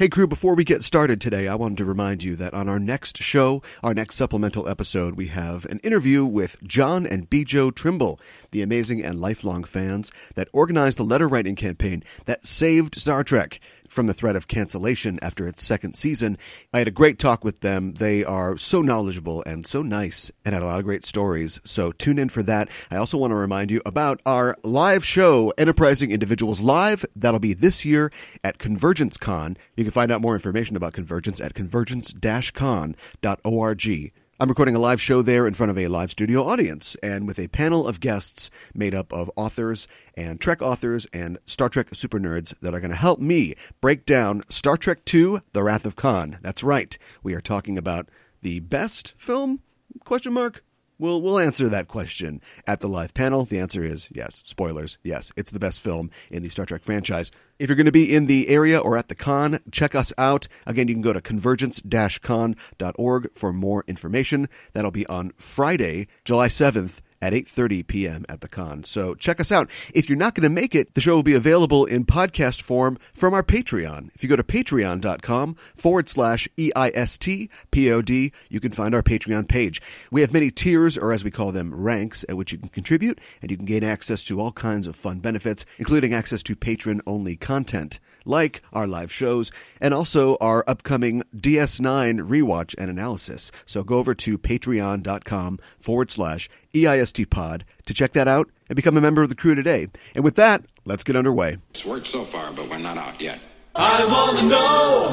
Hey, crew, before we get started today, I wanted to remind you that on our next show, our next supplemental episode, we have an interview with John and Bjo Trimble, the amazing and lifelong fans that organized the letter writing campaign that saved Star Trek from the threat of cancellation after its second season. I had a great talk with them. They are so knowledgeable and so nice and had a lot of great stories. So tune in for that. I also want to remind you about our live show, Enterprising Individuals Live. That'll be this year at Convergence Con. You can find out more information about Convergence at convergence-con.org. I'm recording a live show there in front of a live studio audience and with a panel of guests made up of authors and Trek authors and Star Trek super nerds that are going to help me break down Star Trek II: The Wrath of Khan. That's right. We are talking about the best film? Question mark. We'll, we'll answer that question at the live panel. The answer is yes. Spoilers. Yes, it's the best film in the Star Trek franchise. If you're going to be in the area or at the con, check us out. Again, you can go to convergence-con.org for more information. That'll be on Friday, July 7th at 8:30 p.m. at the con. So check us out. If you're not going to make it, the show will be available in podcast form from our Patreon. If you go to patreon.com forward slash EIST POD, you can find our Patreon page. We have many tiers, or as we call them, ranks, at which you can contribute, and you can gain access to all kinds of fun benefits, including access to patron-only content like our live shows and also our upcoming DS9 rewatch and analysis. So go over to patreon.com forward slash EIST pod to check that out and become a member of the crew today. And with that, let's get underway. It's worked so far, but we're not out yet. I wanna know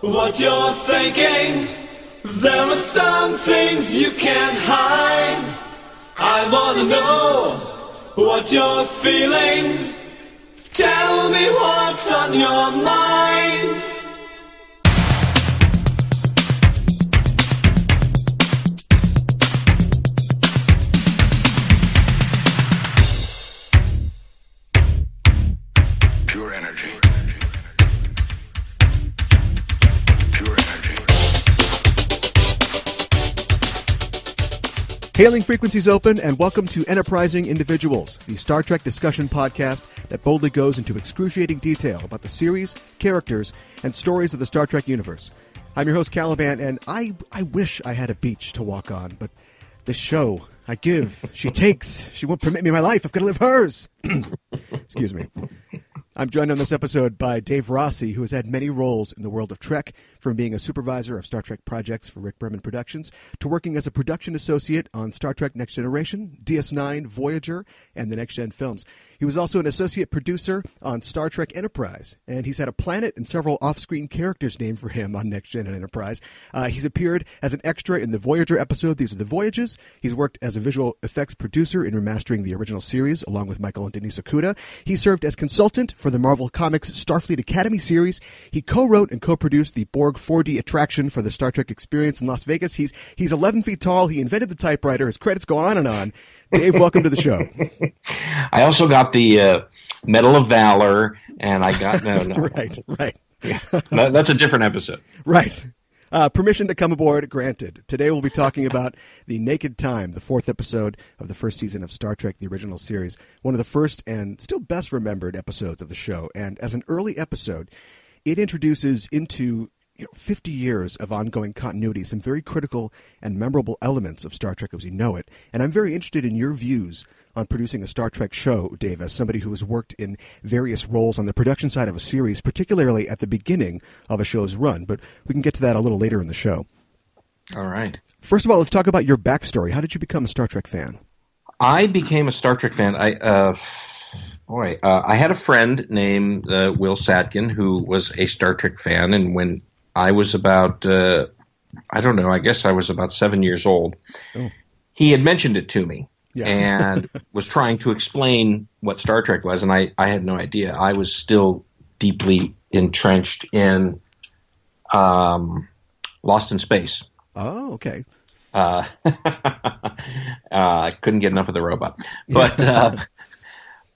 what you're thinking. There are some things you can't hide. I wanna know what you're feeling. Tell me what's on your mind. Hailing frequencies open, and welcome to Enterprising Individuals, the Star Trek discussion podcast that boldly goes into excruciating detail about the series, characters, and stories of the Star Trek universe. I'm your host, Caliban, and I, I wish I had a beach to walk on, but this show, I give, she takes. She won't permit me my life. I've got to live hers. Excuse me. I'm joined on this episode by Dave Rossi, who has had many roles in the world of Trek, from being a supervisor of Star Trek projects for Rick Berman Productions to working as a production associate on Star Trek Next Generation, DS9, Voyager, and the Next Gen films. He was also an associate producer on Star Trek Enterprise, and he's had a planet and several off screen characters named for him on Next Gen and Enterprise. Uh, he's appeared as an extra in the Voyager episode These Are the Voyages. He's worked as a visual effects producer in remastering the original series along with Michael and Denise Okuda. He served as consultant for the Marvel Comics Starfleet Academy series. He co-wrote and co-produced the Borg 4D attraction for the Star Trek experience in Las Vegas. He's he's 11 feet tall. He invented the typewriter. His credits go on and on. Dave, welcome to the show. I also got the uh, Medal of Valor, and I got no, no, right, right, no, that's a different episode. right. Uh, permission to come aboard granted. Today we'll be talking about The Naked Time, the fourth episode of the first season of Star Trek, the original series. One of the first and still best remembered episodes of the show. And as an early episode, it introduces into you know, 50 years of ongoing continuity, some very critical and memorable elements of Star Trek as we know it. And I'm very interested in your views on producing a Star Trek show, Dave, as somebody who has worked in various roles on the production side of a series, particularly at the beginning of a show's run. But we can get to that a little later in the show. All right. First of all, let's talk about your backstory. How did you become a Star Trek fan? I became a Star Trek fan. I, uh, boy, uh, I had a friend named uh, Will Sadkin who was a Star Trek fan, and when I was about, uh, I don't know, I guess I was about seven years old, Oh. he had mentioned it to me. Yeah. and was trying to explain what Star Trek was, and I, I had no idea. I was still deeply entrenched in um, Lost in Space. Oh, okay. Uh, I couldn't get enough of the robot, but uh,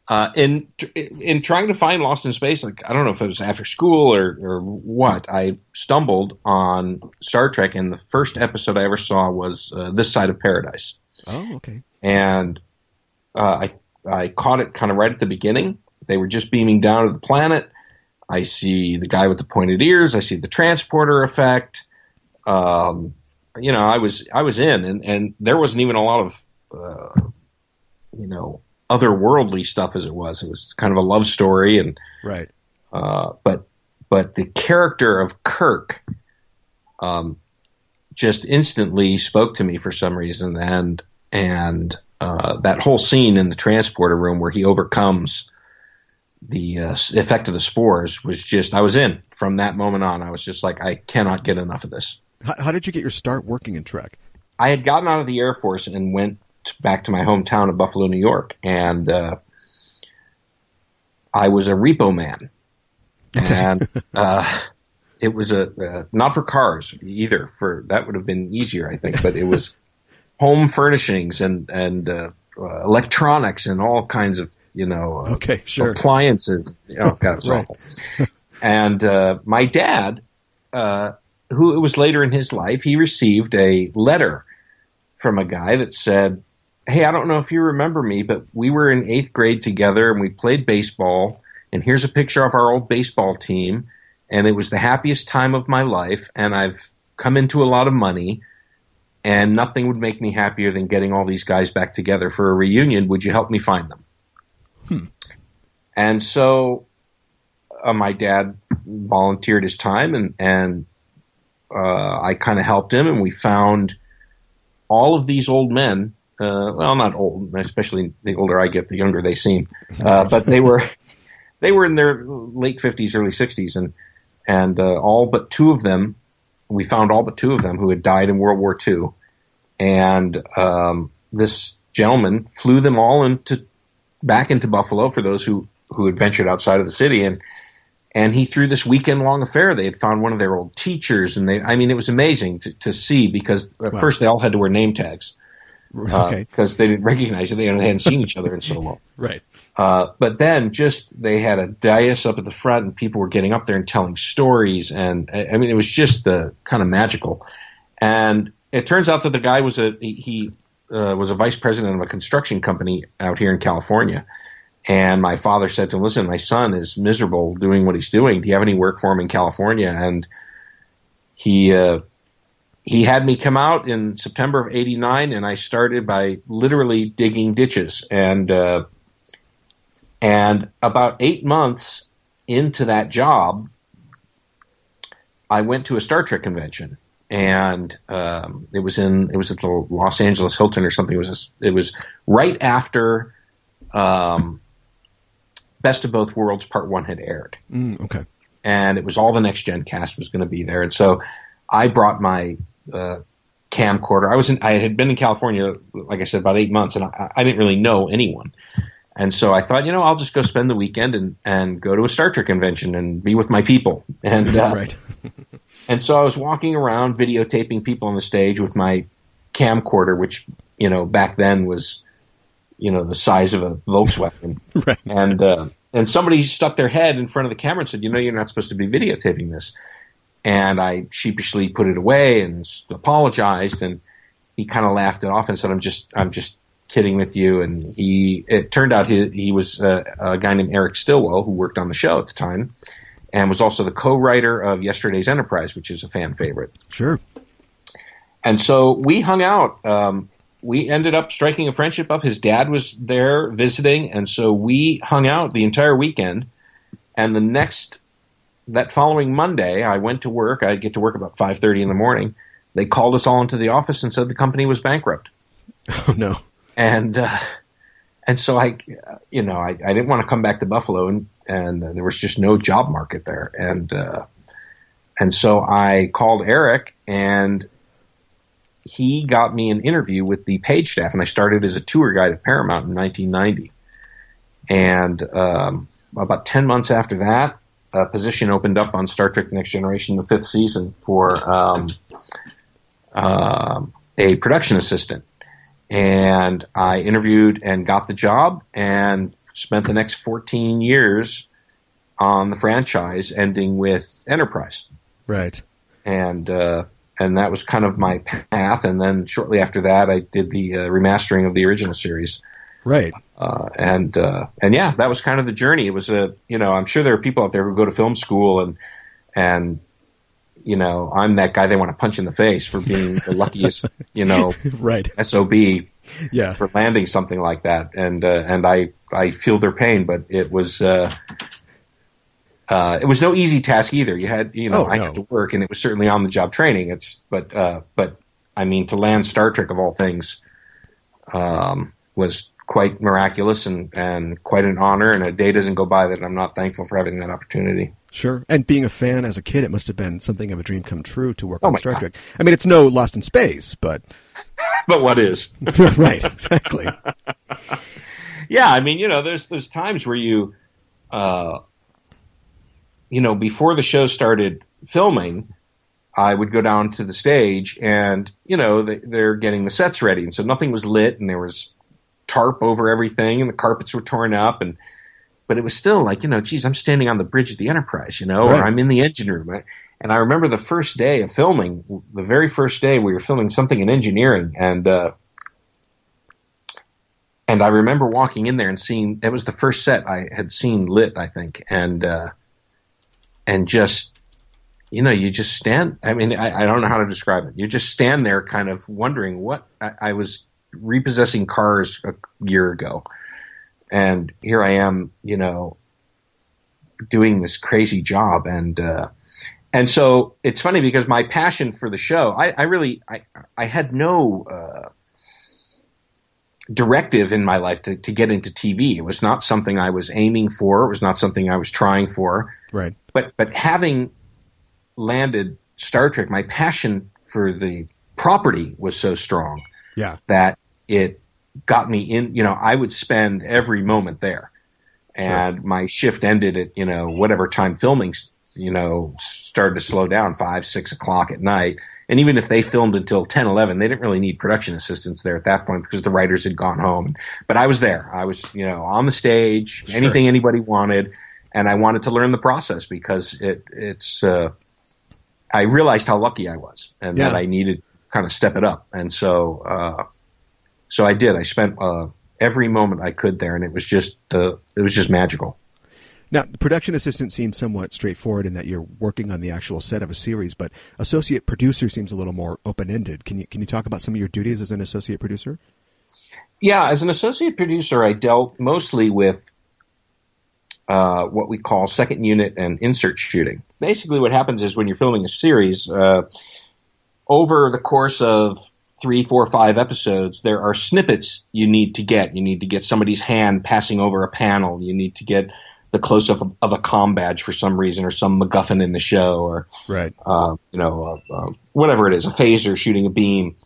uh, in in trying to find Lost in Space, like I don't know if it was after school or or what, I stumbled on Star Trek, and the first episode I ever saw was uh, This Side of Paradise, Oh, okay. and uh, I I caught it kind of right at the beginning. They were just beaming down to the planet. I see the guy with the pointed ears. I see the transporter effect. Um, you know, I was I was in, and and there wasn't even a lot of uh, you know otherworldly stuff as it was. It was kind of a love story, and Right. uh, but but the character of Kirk um, just instantly spoke to me for some reason, and and uh, that whole scene in the transporter room where he overcomes the uh, effect of the spores was just I was in from that moment on. I was just like I cannot get enough of this. How, how did you get your start working in Trek? I had gotten out of the Air Force and went back to my hometown of Buffalo, New York, and uh, I was a repo man, and uh, it was a uh, not for cars either. For that would have been easier, I think, but it was home furnishings and and uh, uh, electronics and all kinds of you know uh, Okay, sure. appliances. Oh God, it was Right. awful. And uh, my dad, uh, who it was later in his life, he received a letter from a guy that said, "Hey, I don't know if you remember me, but we were in eighth grade together and we played baseball. And here's a picture of our old baseball team, and it was the happiest time of my life. And I've come into a lot of money." And nothing would make me happier than getting all these guys back together for a reunion. Would you help me find them? And so uh, my dad volunteered his time and, and uh, I kind of helped him and we found all of these old men, uh, well, not old, especially the older I get, the younger they seem, uh, but they were, they were in their late fifties, early sixties and, and, uh, all but two of them, we found all but two of them who had died in World War II. And, um, this gentleman flew them all into, back into Buffalo for those who, who had ventured outside of the city and, and he threw this weekend long affair. They had found one of their old teachers, and they, I mean, it was amazing to, to see because at Wow. first they all had to wear name tags okay. because they didn't recognize it. They hadn't seen each other in so long. Right. Uh, but then just they had a dais up at the front, and people were getting up there and telling stories, and I mean, it was just uh, kind of magical. And it turns out that the guy was a he he, uh, was a vice president of a construction company out here in California. And my father said to him, "Listen, my son is miserable doing what he's doing. Do you have any work for him in California?" And he uh, he had me come out in September of '89, and I started by literally digging ditches. And uh, and about eight months into that job, I went to a Star Trek convention, and um, it was in it was at the Los Angeles Hilton or something. It was it was right after um, Best of Both Worlds Part One had aired Mm, okay. and it was all the next gen cast was going to be there. And so I brought my uh, camcorder. I was in, I had been in California, like I said, about eight months, and I, I didn't really know anyone. And so I thought, you know, I'll just go spend the weekend and, and go to a Star Trek convention and be with my people. And uh, right. and so I was walking around videotaping people on the stage with my camcorder, which you know back then was you know the size of a Volkswagen Right. and uh, and somebody stuck their head in front of the camera and said, "You know, you're not supposed to be videotaping this." And I sheepishly put it away and apologized, and he kind of laughed it off and said, "I'm just, I'm just kidding with you." And he, it turned out he, he was uh, a guy named Eric Stillwell who worked on the show at the time, and was also the co-writer of Yesterday's Enterprise, which is a fan favorite. Sure. And so we hung out. Um, we ended up striking a friendship up. His dad was there visiting, and so we hung out the entire weekend. And the next, that following Monday, I went to work. I get to work about five thirty in the morning. They called us all into the office and said the company was bankrupt. Oh no. And uh, and so I, you know, I, I didn't want to come back to Buffalo, and and there was just no job market there. And uh, and so I called Eric and he got me an interview with the page staff, and I started as a tour guide at Paramount in 1990. And um, about 10 months after that, a position opened up on Star Trek: The Next Generation, the fifth season, for um, um a production assistant. And I interviewed and got the job, and spent the next 14 years on the franchise, ending with Enterprise Right. and uh, and that was kind of my path. And then shortly after that, I did the uh, remastering of the original series, Right. Uh, and uh, and yeah, that was kind of the journey. It was a you know I'm sure there are people out there who go to film school and and you know I'm that guy they want to punch in the face for being the luckiest you know Right. sob Yeah. for landing something like that. And uh, and I I feel their pain, but it was. Uh, uh, it was no easy task either. You had, you know, Oh, I no. had to work, and it was certainly on the job training. It's, but, uh, but I mean, to land Star Trek of all things, um, was quite miraculous and, and quite an honor. And a day doesn't go by that I'm not thankful for having that opportunity. Sure. And being a fan as a kid, it must have been something of a dream come true to work Oh on Star God. Trek. I mean, it's no Lost in Space, but But what is? right, exactly. yeah, I mean, you know, there's there's times where you, uh, you know, before the show started filming, I would go down to the stage, and you know, they, they're getting the sets ready, and so nothing was lit, and there was tarp over everything, and the carpets were torn up, and but it was still like, you know, geez, I'm standing on the bridge of the Enterprise, you know, Right. or I'm in the engine room. I- And I remember the first day of filming, the very first day we were filming something in engineering, and uh, and I remember walking in there and seeing it was the first set I had seen lit, I think, and uh, and just you know, you just stand. I mean, I, I don't know how to describe it. You just stand there, kind of wondering what I, I was repossessing cars a year ago, and here I am, you know, doing this crazy job, and uh, and so it's funny because my passion for the show, I, I really, I, I had no. Uh, directive in my life to, to get into TV. It was not something I was aiming for. It was not something I was trying for. Right. But but having landed Star Trek, my passion for the property was so strong Yeah. that it got me in. You know, I would spend every moment there, and my shift ended at you know whatever time filming you know started to slow down five six o'clock at night. And even if they filmed until 10, 11, they didn't really need production assistants there at that point because the writers had gone home. But I was there. I was, you know, on the stage, anything anybody wanted, and I wanted to learn the process because it it's. Uh, I realized how lucky I was, and that I needed kind of step it up, and so uh, so I did. I spent uh, every moment I could there, and it was just uh, it was just magical. Now, the production assistant seems somewhat straightforward in that you're working on the actual set of a series, but associate producer seems a little more open ended. Can you can you talk about some of your duties as an associate producer? Yeah, as an associate producer, I dealt mostly with uh, what we call second unit and insert shooting. Basically, what happens is when you're filming a series, uh, over the course of three, four, five episodes, there are snippets you need to get. You need to get somebody's hand passing over a panel. You need to get the close up of, of a com badge for some reason, or some MacGuffin in the show, or Right. uh, you know, uh, uh, whatever it is, a phaser shooting a beam.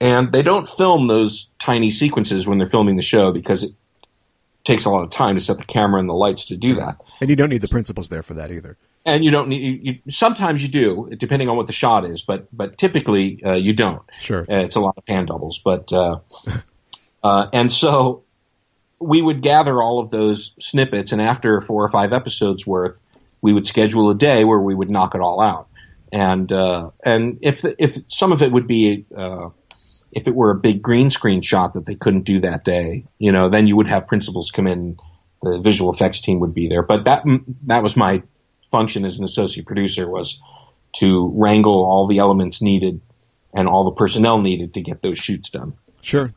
And they don't film those tiny sequences when they're filming the show because it takes a lot of time to set the camera and the lights to do that. And you don't need the principals there for that either. And you don't need. You, you, sometimes you do, depending on what the shot is, but but typically uh, you don't. Sure. Uh, it's a lot of hand doubles, but uh, uh, and so we would gather all of those snippets, and after four or five episodes worth, we would schedule a day where we would knock it all out. And uh, and if if some of it would be uh, if it were a big green screen shot that they couldn't do that day, you know, then you would have principals come in. The visual effects team would be there, but that that was my function as an associate producer was to wrangle all the elements needed and all the personnel needed to get those shoots done. Sure.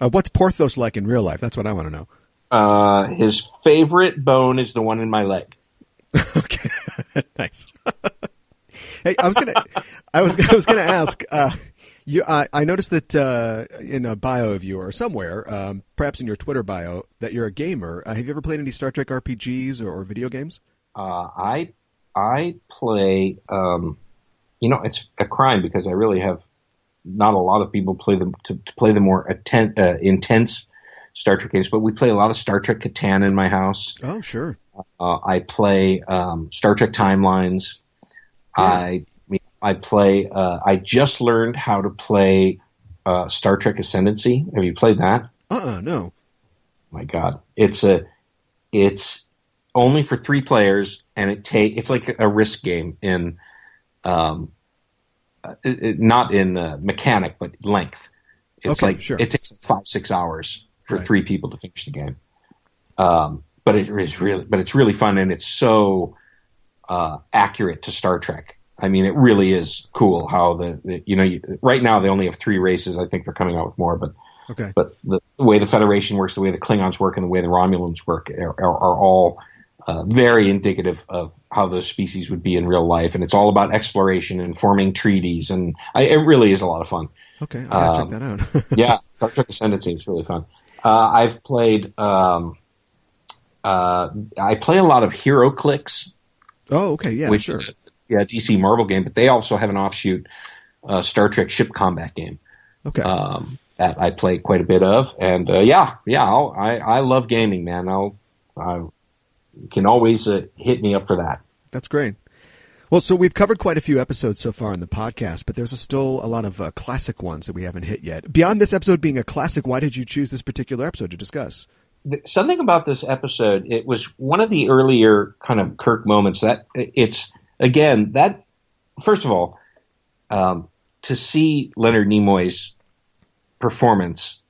Uh, what's Porthos like in real life? That's what I want to know. Uh, his favorite bone is the one in my leg. okay. nice. hey, I was gonna, I was, I was gonna ask. Uh, you, I, I noticed that uh, in a bio of you or somewhere, um, perhaps in your Twitter bio, that you're a gamer. Uh, have you ever played any Star Trek RPGs or, or video games? Uh, I I play. Um, you know, it's a crime because I really have not a lot of people play them to, to play the more atten- uh, intense Star Trek games, but we play a lot of Star Trek Catan in my house. Oh, sure. Uh, I play um, Star Trek Timelines. I I play. Uh, I just learned how to play uh, Star Trek Ascendancy. Have you played that? Uh, uh no. my God, it's a it's only for three players, and it take it's like a risk game in um uh, it, it- not in uh, mechanic but length. It's Okay, like sure. it takes five six hours for Right. three people to finish the game. Um, but it is really, but it's really fun and it's so uh, accurate to Star Trek. I mean, it really is cool how the, the you know you, right now they only have three races. I think they're coming out with more, but Okay. but the, the way the Federation works, the way the Klingons work, and the way the Romulans work are, are, are all uh, very indicative of how those species would be in real life. And it's all about exploration and forming treaties, and I, it really is a lot of fun. Okay. I gotta Um, check that out. yeah, Star Trek Ascendancy is really fun. Uh, I've played. Um, uh, I play a lot of HeroClix, oh, okay. Yeah. which sure. is a yeah DC Marvel game, but they also have an offshoot uh, Star Trek ship combat game okay. um, that I play quite a bit of. And uh, yeah, yeah, I'll, I I love gaming, man. I'll I you can always uh, hit me up for that. That's great. Well, so we've covered quite a few episodes so far in the podcast, but there's still a lot of uh, classic ones that we haven't hit yet. Beyond this episode being a classic, why did you choose this particular episode to discuss? th- something about this episode it was one of the earlier kind of kirk moments that it's again that first of all um, to see leonard nimoy's performance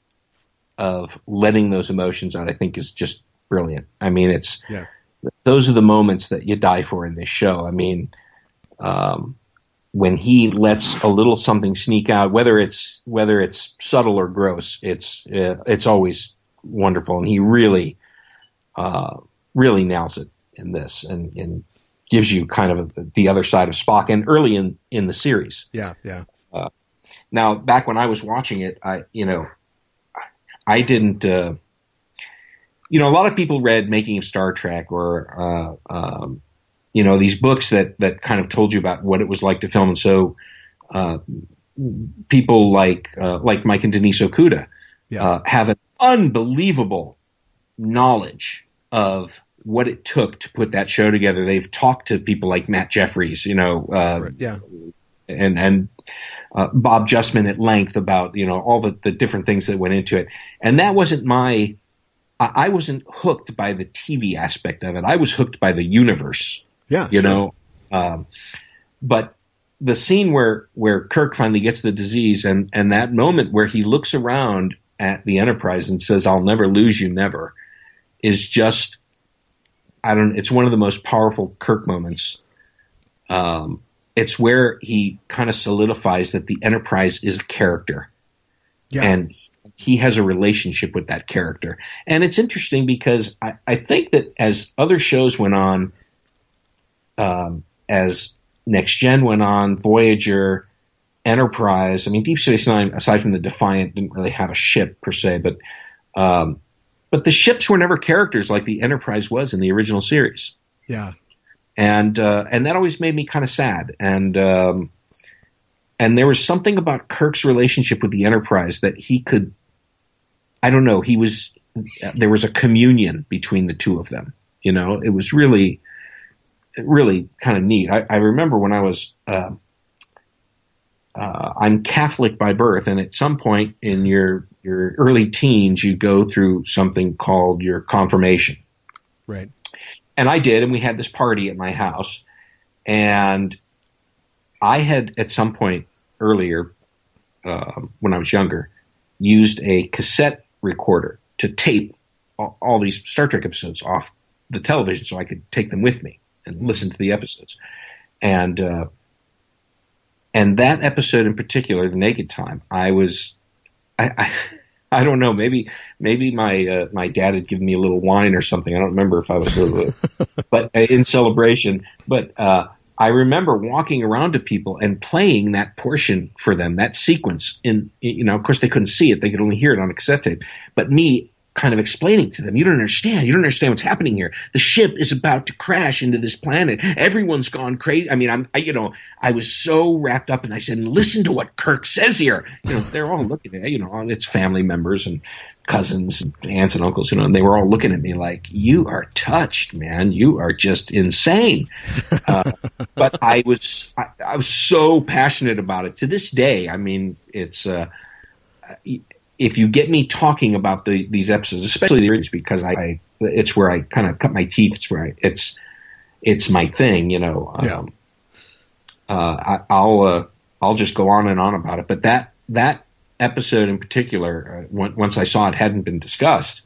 of letting those emotions out i think is just brilliant i mean it's Yeah. Those are the moments that you die for in this show i mean um, when he lets a little something sneak out, whether it's whether it's subtle or gross, it's uh, it's always wonderful, and he really uh, really nails it in this, and, and gives you kind of the other side of Spock, and early in in the series. Yeah, yeah. Now, back when I was watching it, I you know, I didn't. You know, a lot of people read Making of Star Trek or uh, um, you know these books that that kind of told you about what it was like to film, and so uh, people like uh, like Mike and Denise Okuda Yeah. uh, have an unbelievable knowledge of what it took to put that show together. They've talked to people like Matt Jefferies, you know, uh, Right, Yeah. and and uh, Bob Justman at length about you know all the, the different things that went into it, and that wasn't my. I wasn't hooked by the TV aspect of it. I was hooked by the universe, Yeah. you sure. know. Um, but the scene where where Kirk finally gets the disease, and and that moment where he looks around at the Enterprise and says, "I'll never lose you, never," is just. I don't. Know it's one of the most powerful Kirk moments um, it's where he kind of solidifies that the Enterprise is a character, Yeah. and he has a relationship with that character. And it's interesting because I, I think that as other shows went on, um, as Next Gen went on, Voyager, Enterprise. I mean, Deep Space Nine, aside from the Defiant, didn't really have a ship per se, but um, but the ships were never characters like the Enterprise was in the original series yeah. and uh, and that always made me kind of sad. And um, and there was something about Kirk's relationship with the Enterprise that he could, I don't know, he was there was a communion between the two of them. You know, it was really, really kind of neat. I, I remember when I was. Uh, uh, I'm Catholic by birth, and at some point in your your early teens, you go through something called your confirmation Right. and I did, and we had this party at my house, and I had at some point earlier, um, when I was younger, used a cassette recorder to tape all, these Star Trek episodes off the television, so I could take them with me and listen to the episodes, and uh, and that episode in particular, the Naked Time, I was, I. I I don't know. Maybe maybe my uh, my dad had given me a little wine or something. I don't remember if I was, uh, but uh, in celebration. But uh, I remember walking around to people and playing that portion for them, that sequence. In you know, of course, they couldn't see it; they could only hear it on a cassette tape. But me kind of explaining to them, you don't understand. You don't understand what's happening here. The ship is about to crash into this planet. Everyone's gone crazy. I mean, I'm, I, you know, I was so wrapped up and I said, listen to what Kirk says here. You know, they're all looking at, you know, it's family members and cousins and aunts and uncles, you know, and they were all looking at me like, you are touched, man. You are just insane. Uh, but I was, I, I was so passionate about it to this day. I mean, it's, uh, if you get me talking about the, these episodes, especially the originals, because I, I it's where I kind of cut my teeth. It's where I, it's it's my thing, you know. Yeah. Um, uh, I, I'll uh, I'll just go on and on about it. But that that episode in particular, uh, once I saw it hadn't been discussed,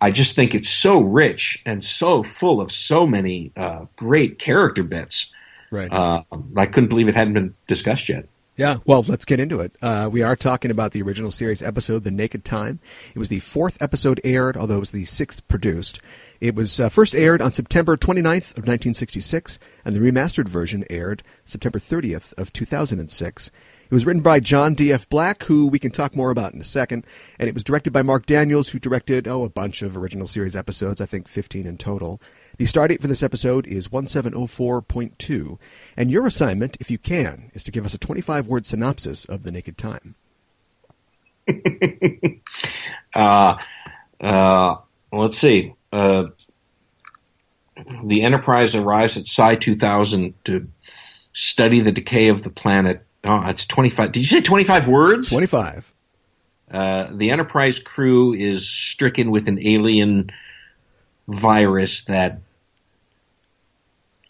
I just think it's so rich and so full of so many uh, great character bits. Right. Uh, I couldn't believe it hadn't been discussed yet. Yeah, well, let's get into it. Uh, we are talking about the original series episode, The Naked Time. It was the fourth episode aired, although it was the sixth produced. It was uh, first aired on September 29th of 1966, and the remastered version aired September 30th of 2006. It was written by John D.F. Black, who we can talk more about in a second, and it was directed by Mark Daniels, who directed, oh, a bunch of original series episodes, I think 15 in total. The stardate for this episode is 1704.2, and your assignment, if you can, is to give us a 25 word synopsis of The Naked Time. uh, uh, let's see. Uh, the Enterprise arrives at Psi 2000 to study the decay of the planet. Oh, it's 25. Did you say 25 words? 25. Uh, the Enterprise crew is stricken with an alien virus that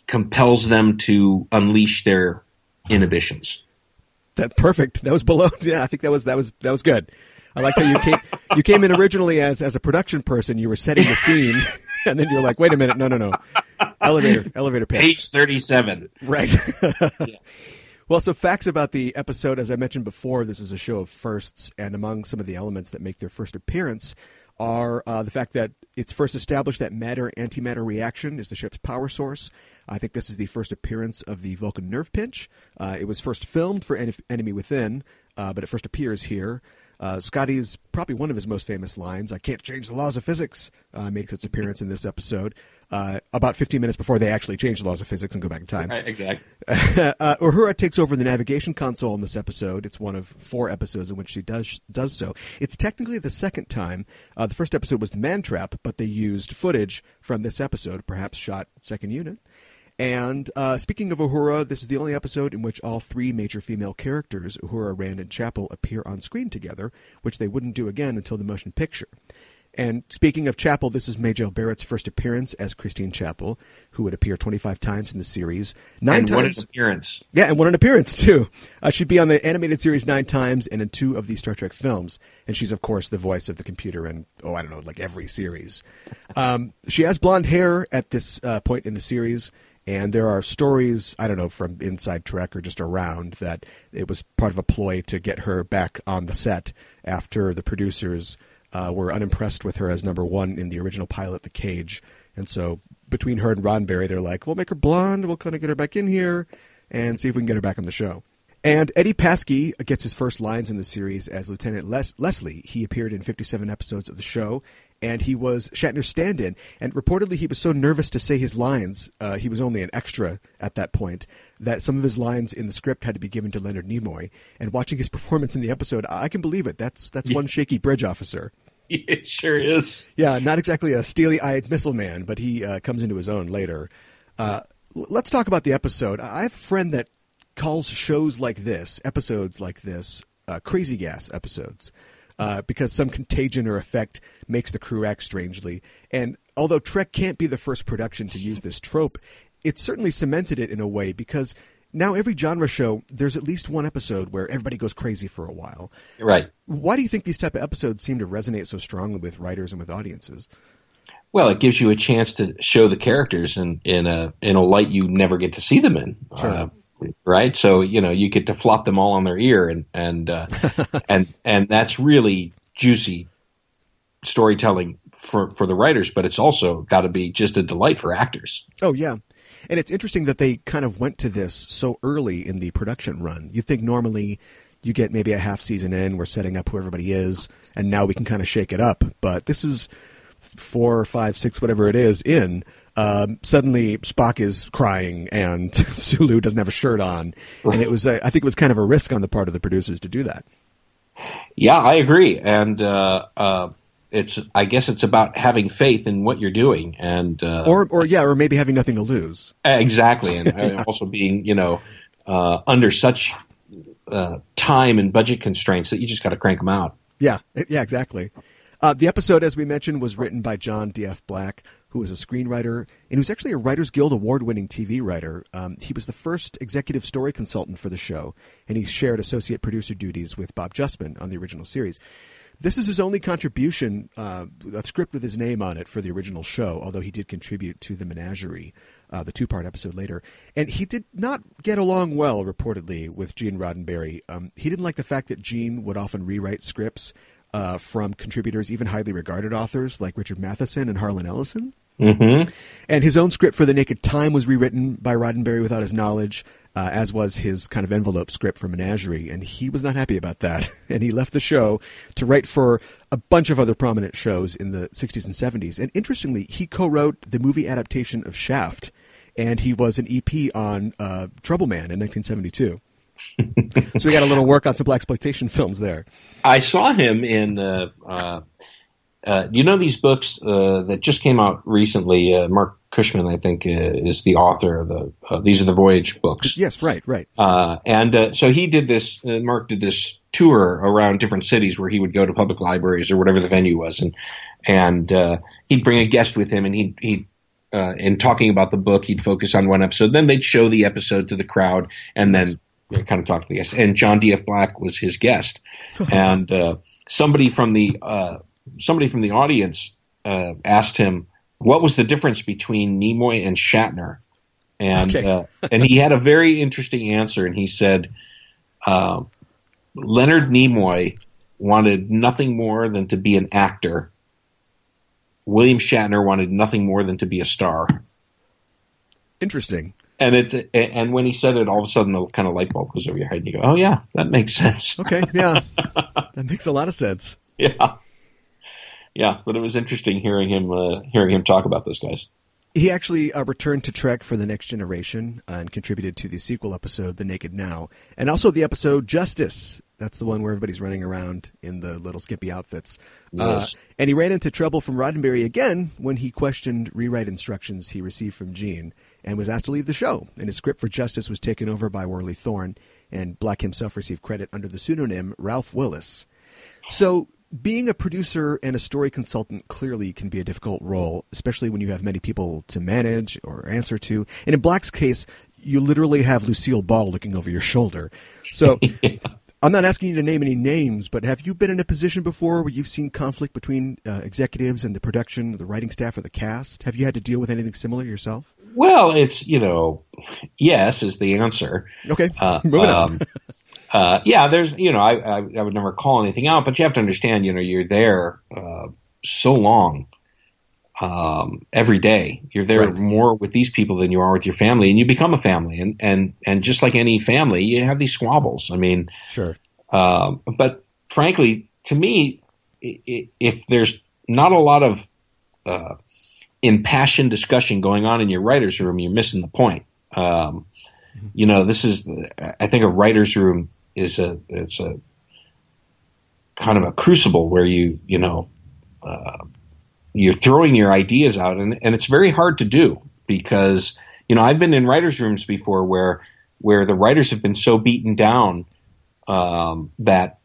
compels them to unleash their inhibitions. That perfect. That was below. Yeah, I think that was that was that was good. I liked how you came you came in originally as as a production person. You were setting the scene, and then you're like, wait a minute, no, no, no, elevator, elevator pitch. Page thirty-seven. Right. Well, some facts about the episode. As I mentioned before, this is a show of firsts, and among some of the elements that make their first appearance are uh, the fact that it's first established that matter antimatter reaction is the ship's power source. I think this is the first appearance of the Vulcan nerve pinch. Uh, it was first filmed for En- Enemy Within, uh, but it first appears here. Uh, Scotty's probably one of his most famous lines, I can't change the laws of physics, uh, makes its appearance in this episode. Uh, about 15 minutes before they actually change the laws of physics and go back in time. Right, exactly. uh, Uhura takes over the navigation console in this episode. It's one of four episodes in which she does does so. It's technically the second time. Uh, the first episode was the Man Trap, but they used footage from this episode, perhaps shot second unit. And uh, speaking of Uhura, this is the only episode in which all three major female characters, Uhura, Rand, and Chapel, appear on screen together, which they wouldn't do again until the motion picture. And speaking of Chapel, this is Majel Barrett's first appearance as Christine Chapel, who would appear 25 times in the series. Nine and times. an appearance. Yeah, and what an appearance, too. Uh, she'd be on the animated series nine times and in two of the Star Trek films. And she's, of course, the voice of the computer in, oh, I don't know, like every series. Um, she has blonde hair at this uh, point in the series. And there are stories, I don't know, from inside Trek or just around that it was part of a ploy to get her back on the set after the producers uh, were unimpressed with her as number one in the original pilot, The Cage. And so between her and Roddenberry, they're like, we'll make her blonde, we'll kind of get her back in here and see if we can get her back on the show. And Eddie Paskey gets his first lines in the series as Lieutenant Les- Leslie. He appeared in 57 episodes of the show, and he was Shatner's stand-in. And reportedly, he was so nervous to say his lines, uh, he was only an extra at that point, that some of his lines in the script had to be given to Leonard Nimoy. And watching his performance in the episode, I can believe it. That's that's one shaky bridge officer. It sure is. Yeah, not exactly a steely-eyed missile man, but he uh, comes into his own later. Uh, let's talk about the episode. I have a friend that calls shows like this, episodes like this, uh, crazy gas episodes, uh, because some contagion or effect makes the crew act strangely. And although Trek can't be the first production to use this trope, it certainly cemented it in a way because now every genre show, there's at least one episode where everybody goes crazy for a while. Right. Why do you think these type of episodes seem to resonate so strongly with writers and with audiences? Well, it gives you a chance to show the characters in, in a in a light you never get to see them in. Sure. Uh, right. So you know you get to flop them all on their ear, and and uh, and and that's really juicy storytelling for for the writers. But it's also got to be just a delight for actors. Oh yeah, and it's interesting that they kind of went to this so early in the production run. You think normally you get maybe a half season in, we're setting up who everybody is, and now we can kind of shake it up. But this is four, five, six, whatever it is in. Um, suddenly Spock is crying and Sulu doesn't have a shirt on, and it was a, I think it was kind of a risk on the part of the producers to do that. Yeah, I agree, and uh, uh, it's I guess it's about having faith in what you're doing, and uh, Or or yeah, or maybe having nothing to lose. exactly, and uh, also being you know uh, under such uh, time and budget constraints that you just got to crank them out. Yeah, yeah, exactly. Uh, the episode, as we mentioned, was written by John D.F. Black, who was a screenwriter and who's actually a Writers Guild award winning TV writer. Um, he was the first executive story consultant for the show, and he shared associate producer duties with Bob Justman on the original series. This is his only contribution, uh, a script with his name on it for the original show, although he did contribute to the menagerie, uh, the two part episode later. And he did not get along well, reportedly, with Gene Roddenberry. Um, he didn't like the fact that Gene would often rewrite scripts uh, from contributors, even highly regarded authors like Richard Matheson and Harlan Ellison. Mm-hmm. And his own script for The Naked Time was rewritten by Roddenberry without his knowledge, uh, as was his kind of envelope script for Menagerie. And he was not happy about that. and he left the show to write for a bunch of other prominent shows in the 60s and 70s. And interestingly, he co wrote the movie adaptation of Shaft, and he was an EP on uh, Trouble Man in 1972. so we got a little work on some black exploitation films there. I saw him in. Uh, uh, uh, you know these books uh, that just came out recently. Uh, Marc Cushman, I think, uh, is the author of the. these are the Voyage books. Yes, right, right. and so he did this. Marc did this tour around different cities where he would go to public libraries or whatever the venue was, and and he'd bring a guest with him, and he he uh, in talking about the book, he'd focus on one episode. Then they'd show the episode to the crowd, and then kind of talk to the guest. And John D.F. Black was his guest, and uh, somebody from the uh, somebody from the audience uh, asked him what was the difference between Nimoy and Shatner, and Okay. uh, and he had a very interesting answer, and he said uh, Leonard Nimoy wanted nothing more than to be an actor. William Shatner wanted nothing more than to be a star. Interesting. And it and when he said it, all of a sudden the kind of light bulb goes over your head, and you go, "Oh yeah, that makes sense." Okay, yeah. that makes a lot of sense. yeah, yeah. But it was interesting hearing him uh, hearing him talk about those guys. He actually uh, returned to Trek for the Next Generation uh, and contributed to the sequel episode, The Naked Now, and also the episode Justice. That's the one where everybody's running around in the little skimpy outfits. Uh, and he ran into trouble from Roddenberry again when he questioned rewrite instructions he received from Gene and was asked to leave the show. And his script for Justice was taken over by Worley Thorne, and Black himself received credit under the pseudonym Ralph Willis. So, being a producer and a story consultant clearly can be a difficult role, especially when you have many people to manage or answer to. And in Black's case, you literally have Lucille Ball looking over your shoulder. So, I'm not asking you to name any names, but have you been in a position before where you've seen conflict between uh, executives and the production, the writing staff, or the cast? Have you had to deal with anything similar yourself? Well, it's you know, yes is the answer. Okay, Uh, moving on. uh, yeah, there's you know, I, I I would never call anything out, but you have to understand, you know, you're there uh, so long. Um, every day you're there Right. more with these people than you are with your family, and you become a family, and and and just like any family, you have these squabbles. I mean, Sure. Um, but frankly, to me, if there's not a lot of uh, impassioned discussion going on in your writer's room, you're missing the point. Um, you know, this is, I think a writer's room is a, it's a kind of a crucible where you, you know, uh, you're throwing your ideas out and, and it's very hard to do because, you know, I've been in writer's rooms before where, where the writers have been so beaten down um, that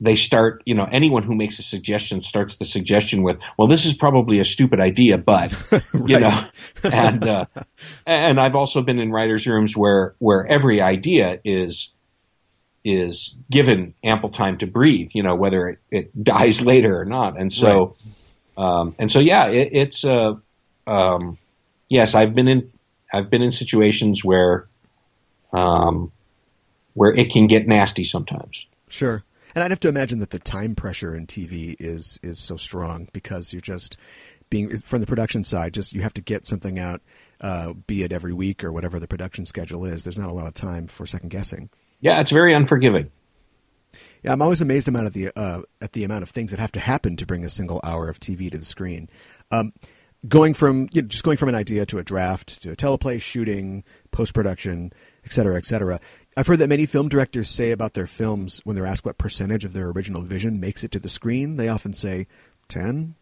they start, you know, anyone who makes a suggestion starts the suggestion with, well, this is probably a stupid idea, but, you know, and, uh, and I've also been in writers' rooms where, where every idea is, is given ample time to breathe, you know, whether it, it dies later or not. And so, um, and so, yeah, it, it's, uh, um, yes, I've been in, I've been in situations where, um, where it can get nasty sometimes. Sure. And I'd have to imagine that the time pressure in TV is is so strong because you're just being from the production side. Just you have to get something out, uh, be it every week or whatever the production schedule is. There's not a lot of time for second guessing. Yeah, it's very unforgiving. Yeah, I'm always amazed amount of the uh, at the amount of things that have to happen to bring a single hour of TV to the screen. Um, going from you know, just going from an idea to a draft to a teleplay, shooting, post production, et cetera, et cetera. I've heard that many film directors say about their films when they're asked what percentage of their original vision makes it to the screen, they often say ten,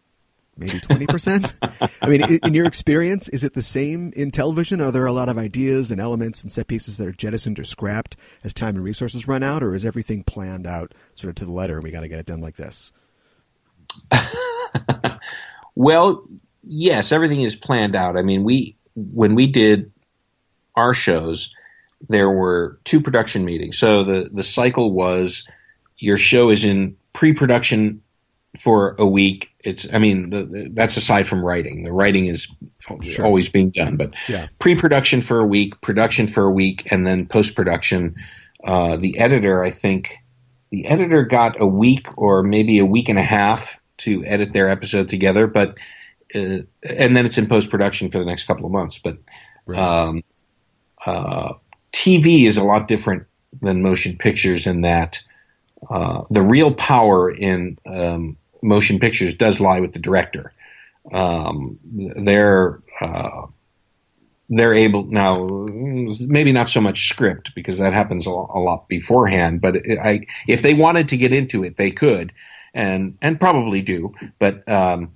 maybe twenty percent. I mean, in your experience, is it the same in television? Are there a lot of ideas and elements and set pieces that are jettisoned or scrapped as time and resources run out, or is everything planned out sort of to the letter? and We got to get it done like this. Well, yes, everything is planned out. I mean, we when we did our shows, there were two production meetings. So the the cycle was your show is in pre-production for a week. It's I mean the, the, that's aside from writing. The writing is Sure. always being done, but Yeah. pre-production for a week, production for a week, and then post-production. Uh, the editor, I think, the editor got a week or maybe a week and a half to edit their episode together, but uh, and then it's in post-production for the next couple of months. But um, uh, TV is a lot different than motion pictures in that uh, the real power in um, motion pictures does lie with the director. Um, they're uh, they're able now maybe not so much script because that happens a lot, beforehand but it, I, if they wanted to get into it they could and and probably do but um,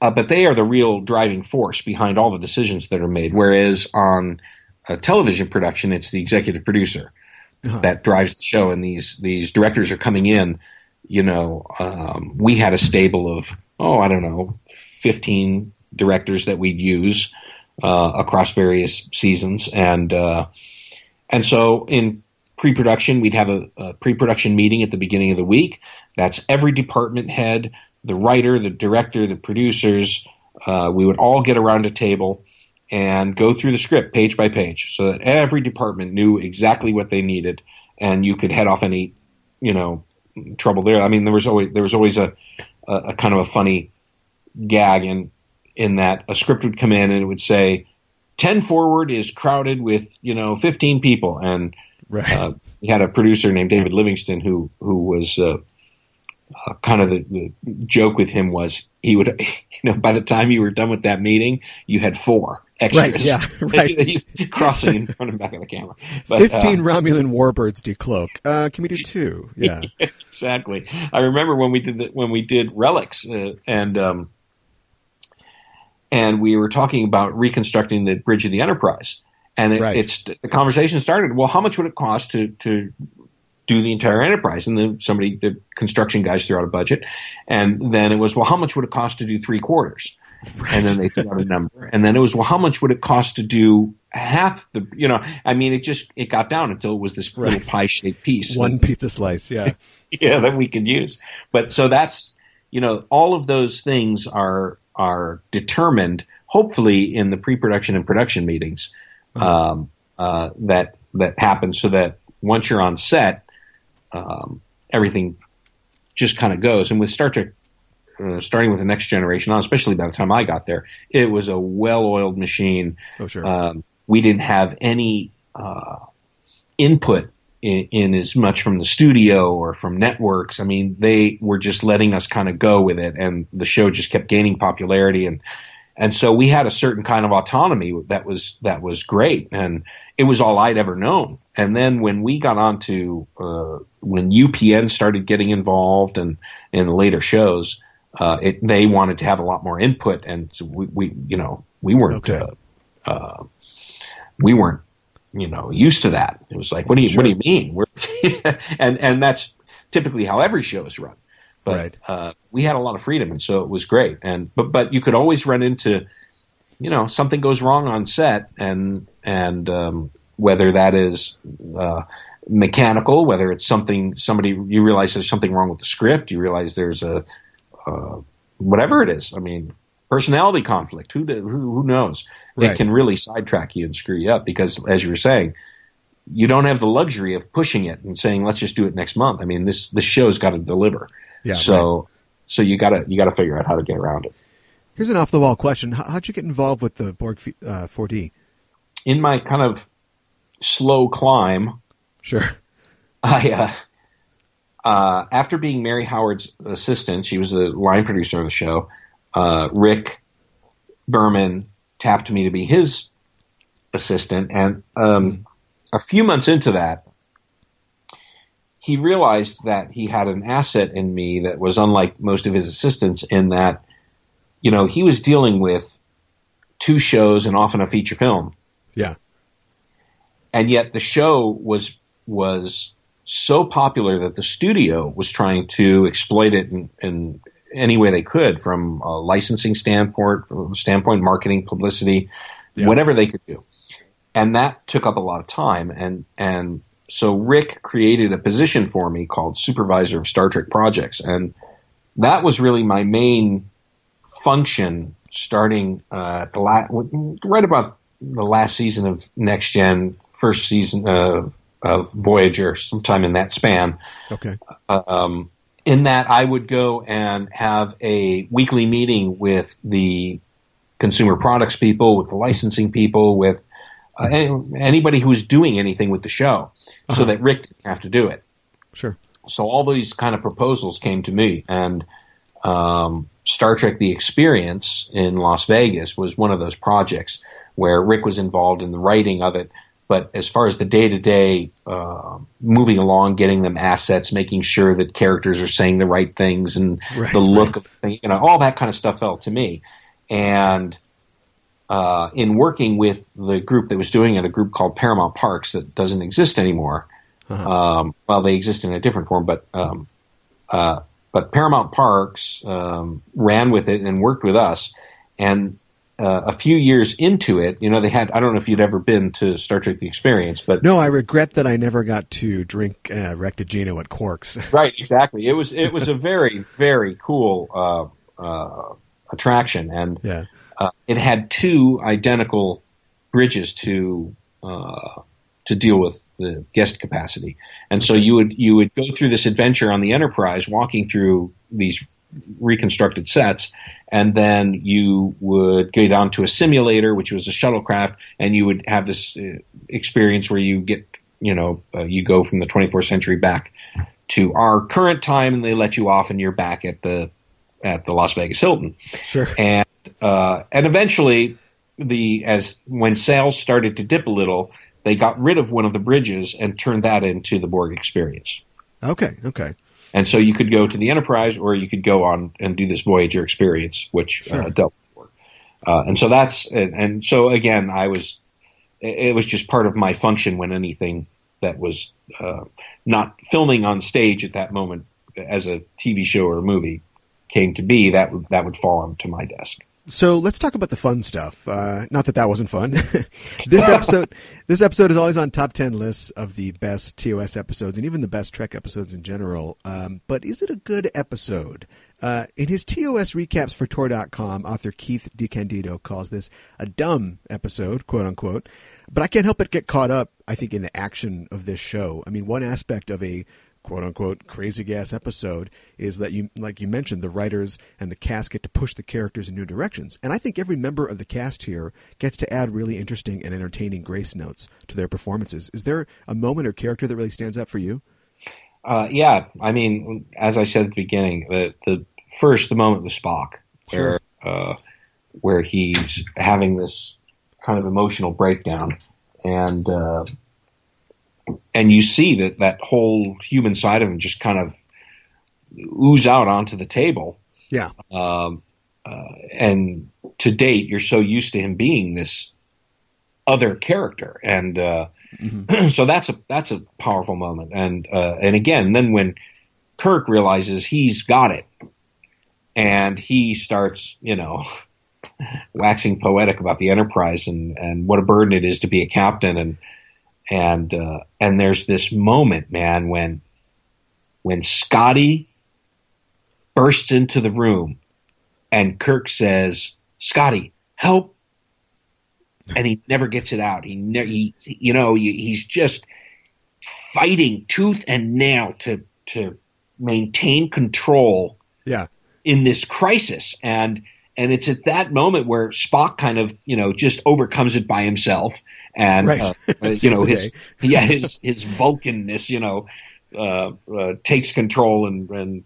uh, but they are the real driving force behind all the decisions that are made whereas on a television production it's the executive producer that drives the show. And these these directors are coming in you know um, we had a stable of oh i don't know 15 directors that we'd use uh, across various seasons. And uh, and so in pre-production we'd have a, a pre-production meeting at the beginning of the week. That's every department head the writer the director the producers uh, we would all get around a table and go through the script page by page so that every department knew exactly what they needed and you could head off any you know trouble there. I mean there was always there was always a, a, a kind of a funny gag in in that a script would come in and it would say 10 forward is crowded with you know 15 people. And Right. uh, we had a producer named David Livingston who who was uh, uh, kind of the, the joke with him was he would you know by the time you were done with that meeting you had four extras Right, yeah, right. crossing in front and back of the camera But, uh, 15 Romulan warbirds decloak. Uh, can we do two? Yeah. exactly. I remember when we did the, when we did relics uh, and um, and we were talking about reconstructing the bridge of the Enterprise, and it, Right. it's the conversation started. Well, how much would it cost to to do the entire Enterprise? And then somebody, the construction guys, threw out a budget, and then it was, well, how much would it cost to do three quarters? And then they threw out a number, and then it was, well, how much would it cost to do half the? You know, I mean, it just it got down until it was this little pie shaped piece. One pizza slice. Yeah. yeah, that we could use. But so that's you know all of those things are are determined hopefully in the pre-production and production meetings um, uh, that that happen so that once you're on set, um, everything just kind of goes. And with Star Trek. Uh, starting with the next generation on, especially by the time I got there, it was a well-oiled machine. Oh, sure. Um, we didn't have any uh, input in, in as much from the studio or from networks. I mean, they were just letting us kind of go with it, and the show just kept gaining popularity, and and so we had a certain kind of autonomy that was that was great, and it was all I'd ever known. And then when we got on to uh, when UPN started getting involved and in the later shows, uh, it, they wanted to have a lot more input, and so we, we you know we weren't Okay. uh, uh, we weren't you know used to that. It was like, what do you what do you mean? We're and and that's typically how every show is run. But Right. uh, we had a lot of freedom, and so it was great. And but but you could always run into you know something goes wrong on set, and and um, whether that is uh, mechanical, whether it's something somebody you realize there's something wrong with the script, you realize there's a uh, whatever it is. I mean, personality conflict. Who who, who knows? Right. It can really sidetrack you and screw you up because, as you were saying, you don't have the luxury of pushing it and saying, "Let's just do it next month." I mean, this this show's got to deliver. Yeah, So so you gotta you gotta figure out how to get around it. Here's an off the wall question. How, how'd you get involved with the Borg uh, 4D? In my kind of slow climb, Sure. I uh, uh, after being Merri Howard's assistant, she was the line producer of the show. Uh, Rick Berman tapped me to be his assistant, and um, a few months into that, he realized that he had an asset in me that was unlike most of his assistants. In that, you know, he was dealing with two shows and often a feature film Yeah. and yet the show was was so popular that the studio was trying to exploit it in, and any way they could from a licensing standpoint, from standpoint, marketing, publicity, Yeah. whatever they could do. And that took up a lot of time. And, and so Rick created a position for me called supervisor of Star Trek projects. And that was really my main function starting uh, the la- right about the last season of Next Gen, first season of, of Voyager, sometime in that span. Okay. Um, in that, I would go and have a weekly meeting with the consumer products people, with the licensing people, with uh, anybody who was doing anything with the show, so that Rick didn't have to do it Sure. so all these kind of proposals came to me and um, star trek the experience in las vegas was one of those projects where rick was involved in the writing of it but as far as the day-to-day uh, moving along getting them assets making sure that characters are saying the right things and Right, the look of the thing you know all that kind of stuff fell to me and uh, in working with the group that was doing it, a group called Paramount Parks that doesn't exist anymore. Um, well, they exist in a different form, but um, uh, but Paramount Parks um, ran with it and worked with us. And uh, a few years into it, you know, they had I don't know if you'd ever been to Star Trek: The Experience, but No, I regret that I never got to drink uh, Raktajino at Quarks. right, exactly. It was it was a very very cool uh, uh, attraction, and yeah. uh, it had two identical bridges to uh, to deal with the guest capacity, and so you would you would go through this adventure on the Enterprise, walking through these reconstructed sets, and then you would get onto a simulator, which was a shuttlecraft, and you would have this uh, experience where you get you know uh, you go from the 24th century back to our current time, and they let you off, and you're back at the at the Las Vegas Hilton Sure. and uh, and eventually the as when sales started to dip a little, they got rid of one of the bridges and turned that into the Borg experience. Okay. Okay. And so you could go to the Enterprise, or you could go on and do this Voyager experience, which uh, Sure. dealt with Borg. Uh, and so that's and, and so again, I was it it was just part of my function when anything that was uh, not filming on stage at that moment as a TV show or a movie came to be, that would that would fall onto my desk. So let's talk about the fun stuff. Uh, not that that wasn't fun. this episode, this episode is always on top ten lists of the best TOS episodes and even the best Trek episodes in general. Um, but is it a good episode? Uh, in his TOS recaps for Tor.com, author Keith DeCandido calls this a dumb episode, quote unquote. But I can't help but get caught up, I think, in the action of this show. I mean, one aspect of a quote unquote crazy gas episode is that you like you mentioned the writers and the cast get to push the characters in new directions. And i think every member of the cast here gets to add really interesting and entertaining grace notes to their performances. Is there a moment or character that really stands out for you? Uh, yeah, I mean, as I said at the beginning, the, the first the moment with Spock, where uh, where he's having this kind of emotional breakdown, and uh, and you see that that whole human side of him just kind of ooze out onto the table. yeah Um, uh, and to date, you're so used to him being this other character, and uh, so that's a that's a powerful moment. And uh, and again, then when Kirk realizes he's got it, and he starts, you know, waxing poetic about the Enterprise and and what a burden it is to be a captain, and and uh, and there's this moment, man, when when Scotty bursts into the room and Kirk says, "Scotty, help!" and he never gets it out. He, ne- he you know, he's just fighting tooth and nail to to maintain control yeah in this crisis, and and it's at that moment where Spock kind of you know just overcomes it by himself, and Right. uh, you know his yeah his his Vulcanness you know uh, uh, takes control and and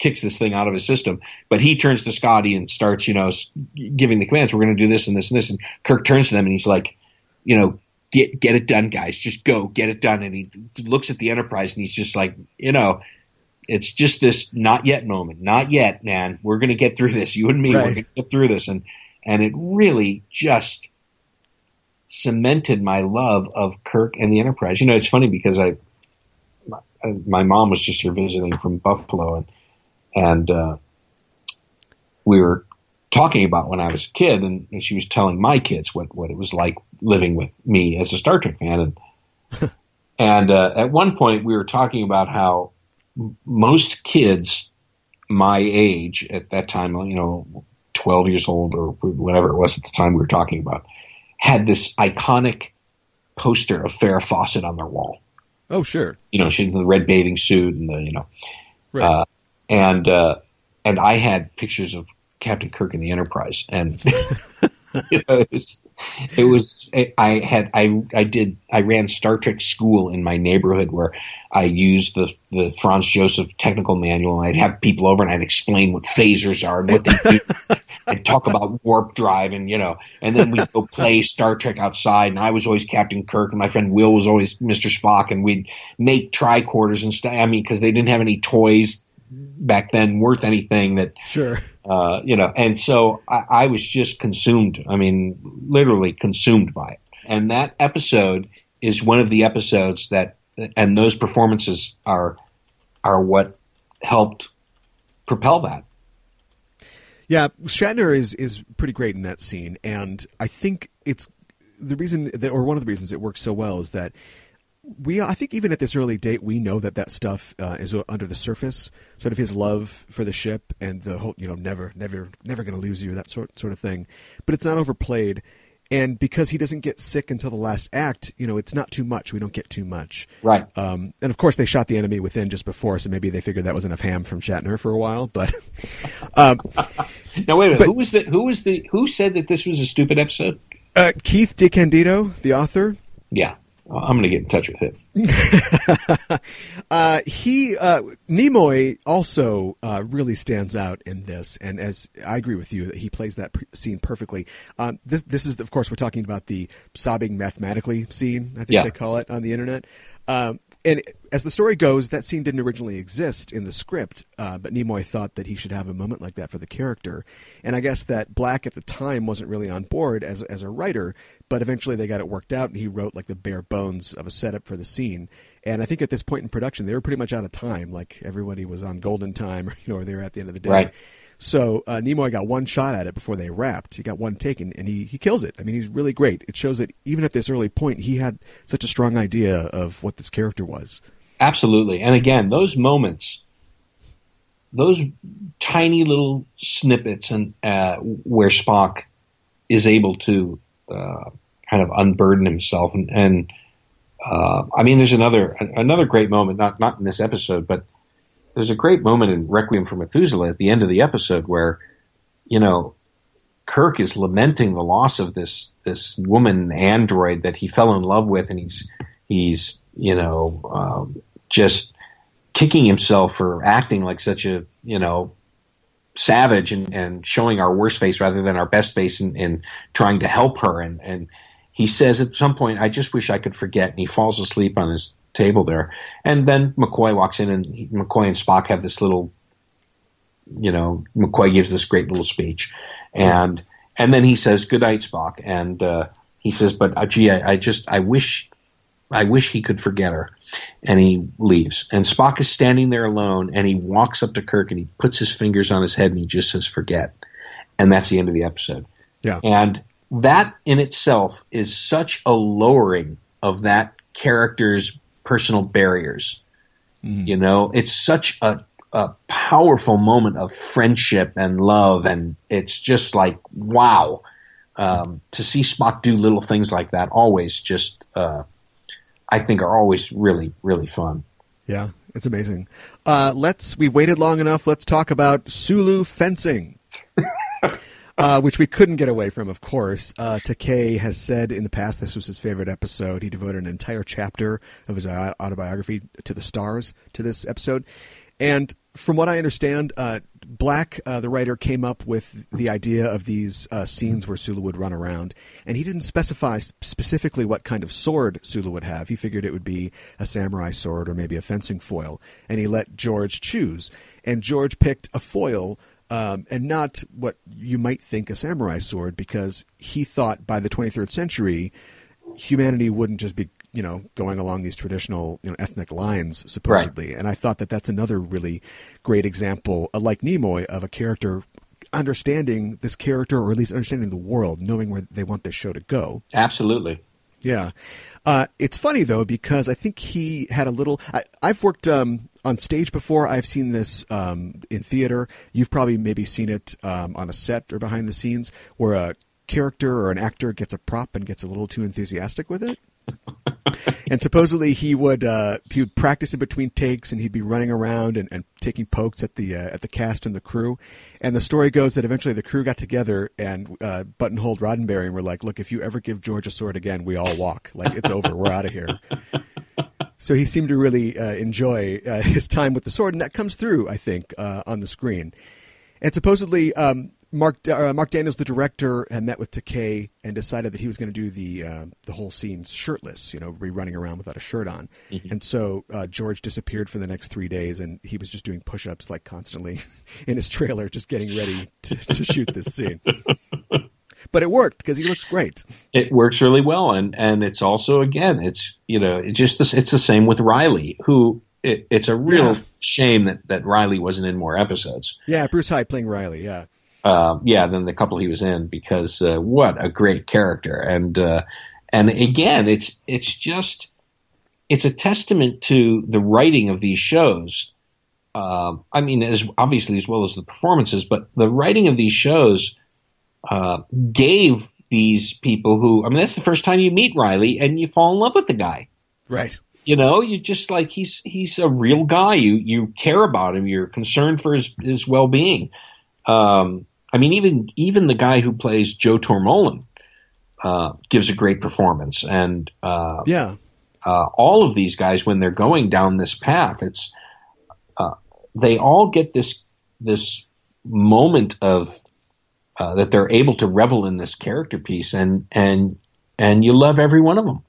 kicks this thing out of his system. But he turns to Scotty and starts, you know, giving the commands. We're going to do this and this and this. And Kirk turns to them and he's like, you know, get get it done, guys. Just go, get it done. And he looks at the Enterprise and he's just like, you know, it's just this not yet moment, not yet, man. We're going to get through this. You and me, we're going to get through this. And and it really just cemented my love of Kirk and the Enterprise. You know, it's funny because I my, my mom was just here visiting from Buffalo and and uh, we were talking about when I was a kid, and, and she was telling my kids what what it was like living with me as a Star Trek fan, and and uh, at one point we were talking about how most kids my age at that time, you know, twelve years old or whatever it was at the time we were talking about, had this iconic poster of Farrah Fawcett on their wall Oh, sure. you know, she's in the red bathing suit and the, you know, Right. uh, and, uh, and I had pictures of Captain Kirk in the Enterprise and, you know, it was, it was, I had, I, I did, I ran Star Trek school in my neighborhood where I used the, the Franz Joseph technical manual and I'd have people over and I'd explain what phasers are and what they do. I'd talk about warp drive and you know, and then we'd go play Star Trek outside. And I was always Captain Kirk, and my friend Will was always Mr. Spock, and we'd make tricorders and stuff. I mean, because they didn't have any toys back then worth anything that Sure. uh, you know, and so I, I was just consumed. I mean, literally consumed by it. And that episode is one of the episodes that, and those performances are, are what helped propel that. Yeah, Shatner is is pretty great in that scene, and I think it's the reason that, or one of the reasons it works so well is that we, I think, even at this early date, we know that that stuff uh, is under the surface, sort of his love for the ship and the whole, you know, never, never, never going to lose you, that sort sort of thing. But it's not overplayed, and because he doesn't get sick until the last act, you know, it's not too much. We don't get too much. Right. Um, and of course, they shot the enemy within just before, so maybe they figured that was enough ham from Shatner for a while. But um, Now wait a minute. But- who was the who was the who said that this was a stupid episode? uh, Keith DeCandido, the author, Yeah, I'm going to get in touch with him. uh, he uh, Nimoy also uh, really stands out in this, and as I agree with you that he plays that p- scene perfectly. Um, this this is of course we're talking about the sobbing mathematically scene. I think Yeah. they call it on the internet. Um, and as the story goes, that scene didn't originally exist in the script, uh, but Nimoy thought that he should have a moment like that for the character. And I guess that Black at the time wasn't really on board as as a writer, but eventually they got it worked out, and he wrote like the bare bones of a setup for the scene. And I think at this point in production, they were pretty much out of time. Like everybody was on golden time, you know, or they were at the end of the day. Right. So uh, Nimoy got one shot at it before they wrapped. He got one taken, and he, he kills it. I mean, he's really great. It shows that even at this early point, he had such a strong idea of what this character was. Absolutely. And again, those moments, those tiny little snippets and uh, where Spock is able to uh, kind of unburden himself and, and uh, I mean, there's another another great moment, not not in this episode, but there's a great moment in Requiem for Methuselah at the end of the episode where, you know, Kirk is lamenting the loss of this this woman android that he fell in love with, and he's he's you know um, just kicking himself for acting like such a you know savage and, and showing our worst face rather than our best face and, and trying to help her. And and he says at some point I just wish I could forget and he falls asleep on his table there and then McCoy walks in and he, McCoy and Spock have this little you know McCoy gives this great little speech and and then he says good night Spock and uh, he says but uh, gee I, I just I wish I wish he could forget her. And he leaves. And Spock is standing there alone and he walks up to Kirk and he puts his fingers on his head and he just says, forget. And that's the end of the episode. Yeah. And that in itself is such a lowering of that character's personal barriers. You know, it's such a, a powerful moment of friendship and love. And it's just like, wow. Um, to see Spock do little things like that always just, uh, I think are always really, really fun. Yeah, it's amazing. Uh, let's. We waited long enough. Let's talk about Sulu fencing, uh, which we couldn't get away from, of course. Uh, Takei has said in the past this was his favorite episode. He devoted an entire chapter of his autobiography to the stars to this episode, and from what I understand, uh, Black, uh, the writer, came up with the idea of these uh, scenes where Sulu would run around, and he didn't specify specifically what kind of sword Sulu would have. He figured it would be a samurai sword or maybe a fencing foil, and he let George choose. And George picked a foil. Um, and not what you might think a samurai sword, because he thought by the 23rd century, humanity wouldn't just be you know going along these traditional you know ethnic lines supposedly and i thought that that's another really great example uh, like nimoy of a character understanding this character, or at least understanding the world, knowing where they want this show to go. Absolutely. Yeah. Uh, it's funny though because I think he had a little. I, I've worked um, on stage before. I've seen this um, in theater. You've probably maybe seen it um, on a set or behind the scenes where a character or an actor gets a prop and gets a little too enthusiastic with it. and supposedly he would uh, he would practice in between takes and he'd be running around and, and taking pokes at the uh, at the cast and the crew. And the story goes that eventually the crew got together and uh, buttonholed Roddenberry and were like, "Look, if you ever give George a sword again, we all walk. Like it's over. We're out of here." So he seemed to really uh, enjoy uh, his time with the sword, and that comes through, I think, uh, on the screen. And supposedly, um, Marc uh, Marc Daniels, the director, had met with Takei and decided that he was going to do the uh, the whole scene shirtless, you know, be running around without a shirt on. Mm-hmm. And so uh, George disappeared for the next three days, and he was just doing push-ups like constantly in his trailer, just getting ready to, to shoot this scene. But it worked because he looks great. It works really well, and and it's also again, it's you know, it's just this, it's the same with Riley, who it, it's a real Yeah. shame that that Riley wasn't in more episodes. Yeah, Bruce Hyde playing Riley. Yeah, uh, yeah, than the couple he was in because uh, what a great character and uh, and again it's it's just it's a testament to the writing of these shows. Um, I mean, as obviously as well as the performances, but the writing of these shows uh, gave these people who I mean that's the first time you meet Riley and you fall in love with the guy. right. You know, you just like he's he's a real guy. You you care about him. You're concerned for his his well being. Um, I mean, even even the guy who plays Joe Tormolen uh, gives a great performance, and uh, Yeah, uh, all of these guys when they're going down this path, it's uh, they all get this this moment of uh, that they're able to revel in this character piece, and and and you love every one of them.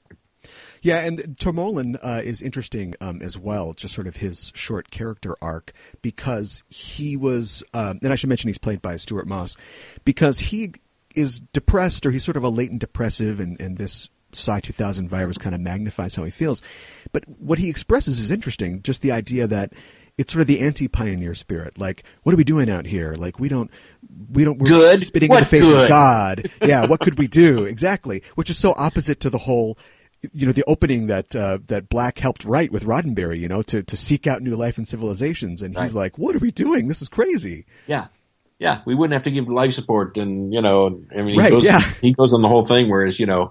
Yeah, and Tormolen uh, is interesting um, as well, just sort of his short character arc, because he was, um, and I should mention he's played by Stewart Moss, because he is depressed, or he's sort of a latent depressive, and, and this Psi 2000 virus kind of magnifies how he feels. But what he expresses is interesting, just the idea that it's sort of the anti-pioneer spirit. Like, what are we doing out here? Like, we don't, we don't, we're Good? spitting in the face good? of God. Yeah, what could we do? Exactly. Which is so opposite to the whole, you know, the opening that uh, that Black helped write with Roddenberry. You know, to to seek out new life and civilizations, and he's like, "What are we doing? This is crazy." Yeah. Yeah, we wouldn't have to give life support, and you know, I mean, he Right, goes, yeah. he goes on the whole thing. Whereas, you know,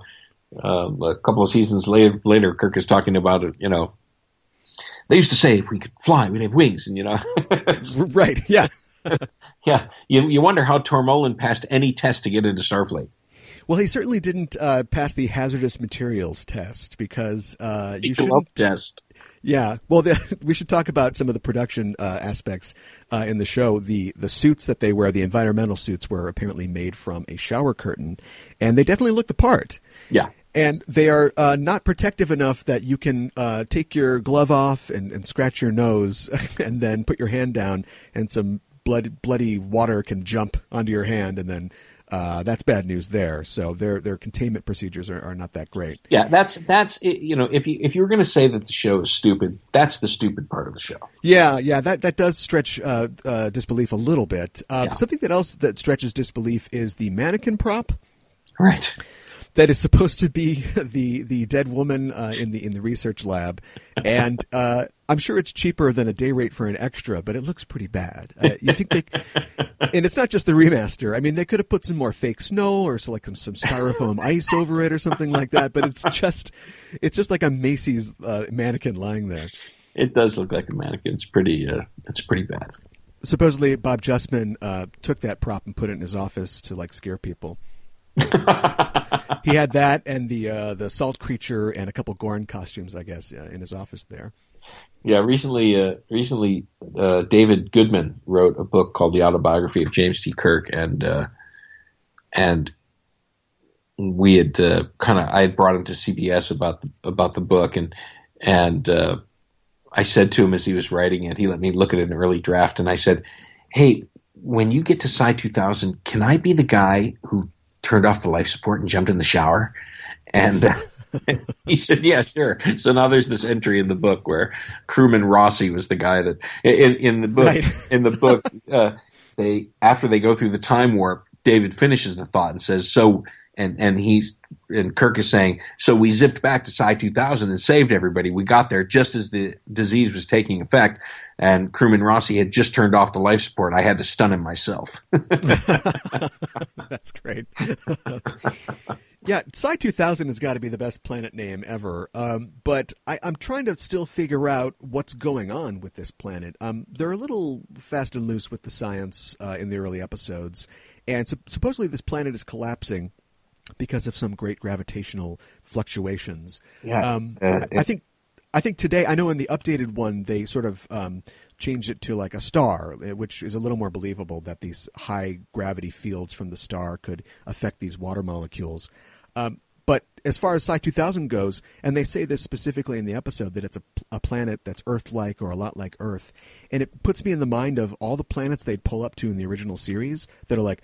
uh, a couple of seasons later, later, Kirk is talking about it. You know, they used to say if we could fly, we'd have wings, and you know, Right? Yeah. yeah, you you wonder how Tormolen passed any test to get into Starfleet. Well, he certainly didn't uh, pass the hazardous materials test because uh, you glove shouldn't. test. Yeah, well, the, we should talk about some of the production uh, aspects uh, in the show. The the suits that they wear, the environmental suits, were apparently made from a shower curtain, and they definitely look the part. Yeah, And they are uh, not protective enough that you can uh, take your glove off and, and scratch your nose, and then put your hand down, and some blood, bloody water can jump onto your hand, and then uh, that's bad news there. So their their containment procedures are, are not that great. yeah. That's that's you know, if you if you were going to say that the show is stupid, that's the stupid part of the show. Yeah, yeah, that that does stretch uh, uh, disbelief a little bit. Uh, Yeah. Something that else that stretches disbelief is the mannequin prop Right. That is supposed to be the the dead woman uh, in the in the research lab, and uh, I'm sure it's cheaper than a day rate for an extra, but it looks pretty bad. Uh, you think they? And it's not just the remaster. I mean, they could have put some more fake snow or so like some, some styrofoam ice over it or something like that. But it's just, it's just like a Macy's uh, mannequin lying there. It does look like a mannequin. It's pretty. Uh, it's pretty bad. supposedly Bob Justman uh, took that prop and put it in his office to like scare people. he had that and the uh, the salt creature and a couple Gorn costumes, I guess, uh, in his office there. Yeah, recently, uh, recently, uh, David Goodman wrote a book called The Autobiography of James T. Kirk, and uh, and we had uh, kind of I had brought him to CBS about the about the book, and and I said to him as he was writing it, he let me look at an early draft, and I said, "Hey, when you get to Psi 2000, can I be the guy who turned off the life support and jumped in the shower?" And uh, he said, "Yeah, sure." So now there's this entry in the book where crewman Rossi was the guy that in in the book Right. in the book uh, they after they go through the time warp, David finishes the thought and says, "So." And and he's and Kirk is saying, so we zipped back to Psi 2000 and saved everybody. We got there just as the disease was taking effect, and crewman Rossi had just turned off the life support. I had to stun him myself. That's great. yeah, Psi 2000 has got to be the best planet name ever. Um, but I, I'm trying to still figure out what's going on with this planet. Um, they're a little fast and loose with the science uh, in the early episodes. And sup- supposedly this planet is collapsing because of some great gravitational fluctuations. Yes, Um, uh, I, I think I think today I know in the updated one they sort of um, changed it to like a star, eh, which is a little more believable that these high gravity fields from the star could affect these water molecules. Um, but as far as Psi 2000 goes, and they say this specifically in the episode that it's a, a planet that's Earth-like or a lot like Earth, and it puts me in the mind of all the planets they'd pull up to in the original series that are like,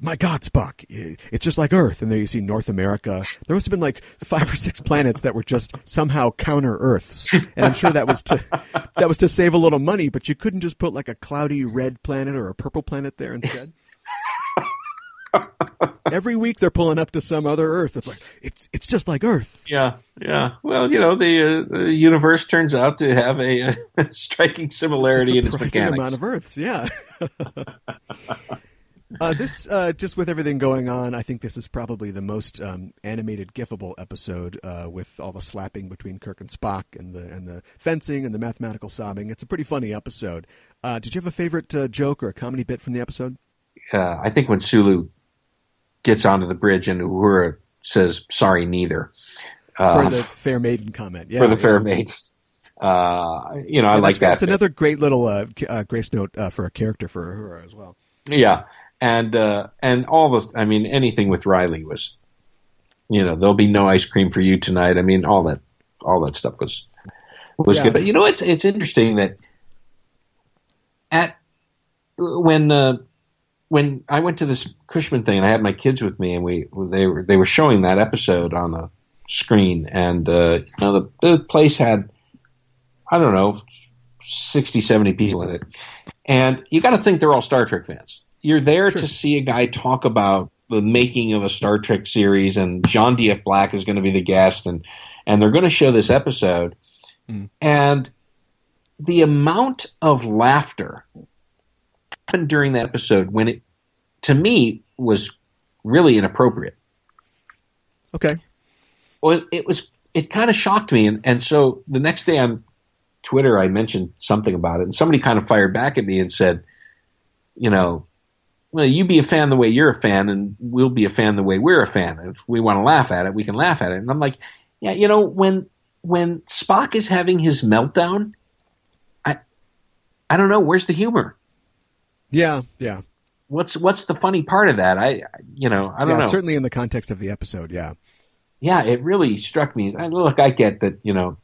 my God, Spock, it's just like Earth. And there you see North America. There must have been like five or six planets that were just somehow counter Earths. And I'm sure that was to that was to save a little money, but you couldn't just put like a cloudy red planet or a purple planet there instead. Every week they're pulling up to some other Earth. It's like it's it's just like Earth. Yeah, yeah. Well, you know, the, uh, the universe turns out to have a, striking It's a similarity in its mechanics. amount of Earths. Yeah. Uh, this, uh, just with everything going on, I think this is probably the most um, animated, gifable episode uh, with all the slapping between Kirk and Spock and the and the fencing and the mathematical sobbing. It's a pretty funny episode. Uh, did you have a favorite uh, joke or a comedy bit from the episode? uh, I think when Sulu gets onto the bridge and Uhura says, "Sorry, neither," uh, For the fair maiden comment, yeah, for the yeah. fair maiden. Uh, you know, I And like that's, that. That's bit. another great little grace note for a character for Uhura as well. Yeah, and uh, and all those. I mean, anything with Riley was, you know, there'll be no ice cream for you tonight. I mean, all that, all that stuff was was Yeah. good. But you know, it's it's interesting that at when uh, when I went to this Cushman thing and I had my kids with me and we they were they were showing that episode on the screen and uh, you know the, the place had I don't know 60 70 people in it and you got to think they're all Star Trek fans. You're there to see a guy talk about the making of a Star Trek series, and John D.F. Black is going to be the guest, and and they're going to show this episode, hmm. and the amount of laughter happened during that episode when it, to me, was really inappropriate. Okay, Well, it was it kind of shocked me, and and so the next day on Twitter, I mentioned something about it, and somebody kind of fired back at me and said, you know, well, you be a fan the way you're a fan, and we'll be a fan the way we're a fan. If we want to laugh at it, we can laugh at it. And I'm like, yeah, you know, when when Spock is having his meltdown, I I don't know, where's the humor? yeah, yeah, What's what's the funny part of that? I you know I don't yeah. know. Certainly in the context of the episode, yeah. yeah, it really struck me. I, look, I get that you know,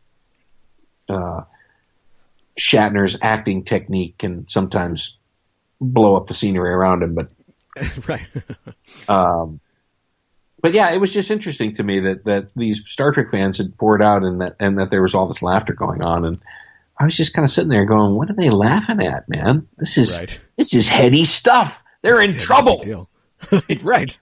uh, Shatner's acting technique can sometimes blow up the scenery around him, but right. um, but yeah, it was just interesting to me that that these Star Trek fans had poured out and that and that there was all this laughter going on, and I was just kind of sitting there going, "What are they laughing at, man? This is Right. this is heady stuff. They're in trouble." right.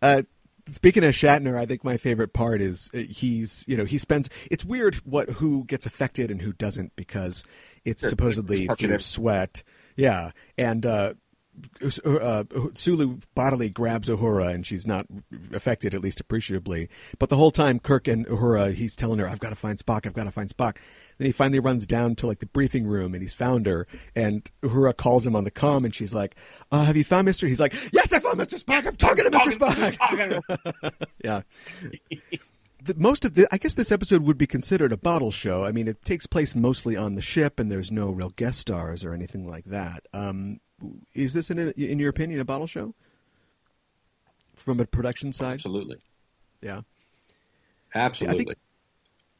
Uh, speaking of Shatner, I think my favorite part is uh, he's you know he spends. It's weird what who gets affected and who doesn't because it's supposedly through sweat. Yeah, and uh, uh, Sulu bodily grabs Uhura and she's not affected, at least appreciably. But the whole time, Kirk and Uhura, he's telling her, "I've got to find Spock. I've got to find Spock." Then he finally runs down to like the briefing room and he's found her. And Uhura calls him on the comm and she's like, uh, "Have you found Mister?" He's like, "Yes, I found Mister Spock. I'm talking to Mister Spock." yeah. The, most of the, I guess this episode would be considered a bottle show. I mean, it takes place mostly on the ship, and there's no real guest stars or anything like that. Um, is this, in, in your opinion, a bottle show from a production side? Absolutely, Yeah. absolutely.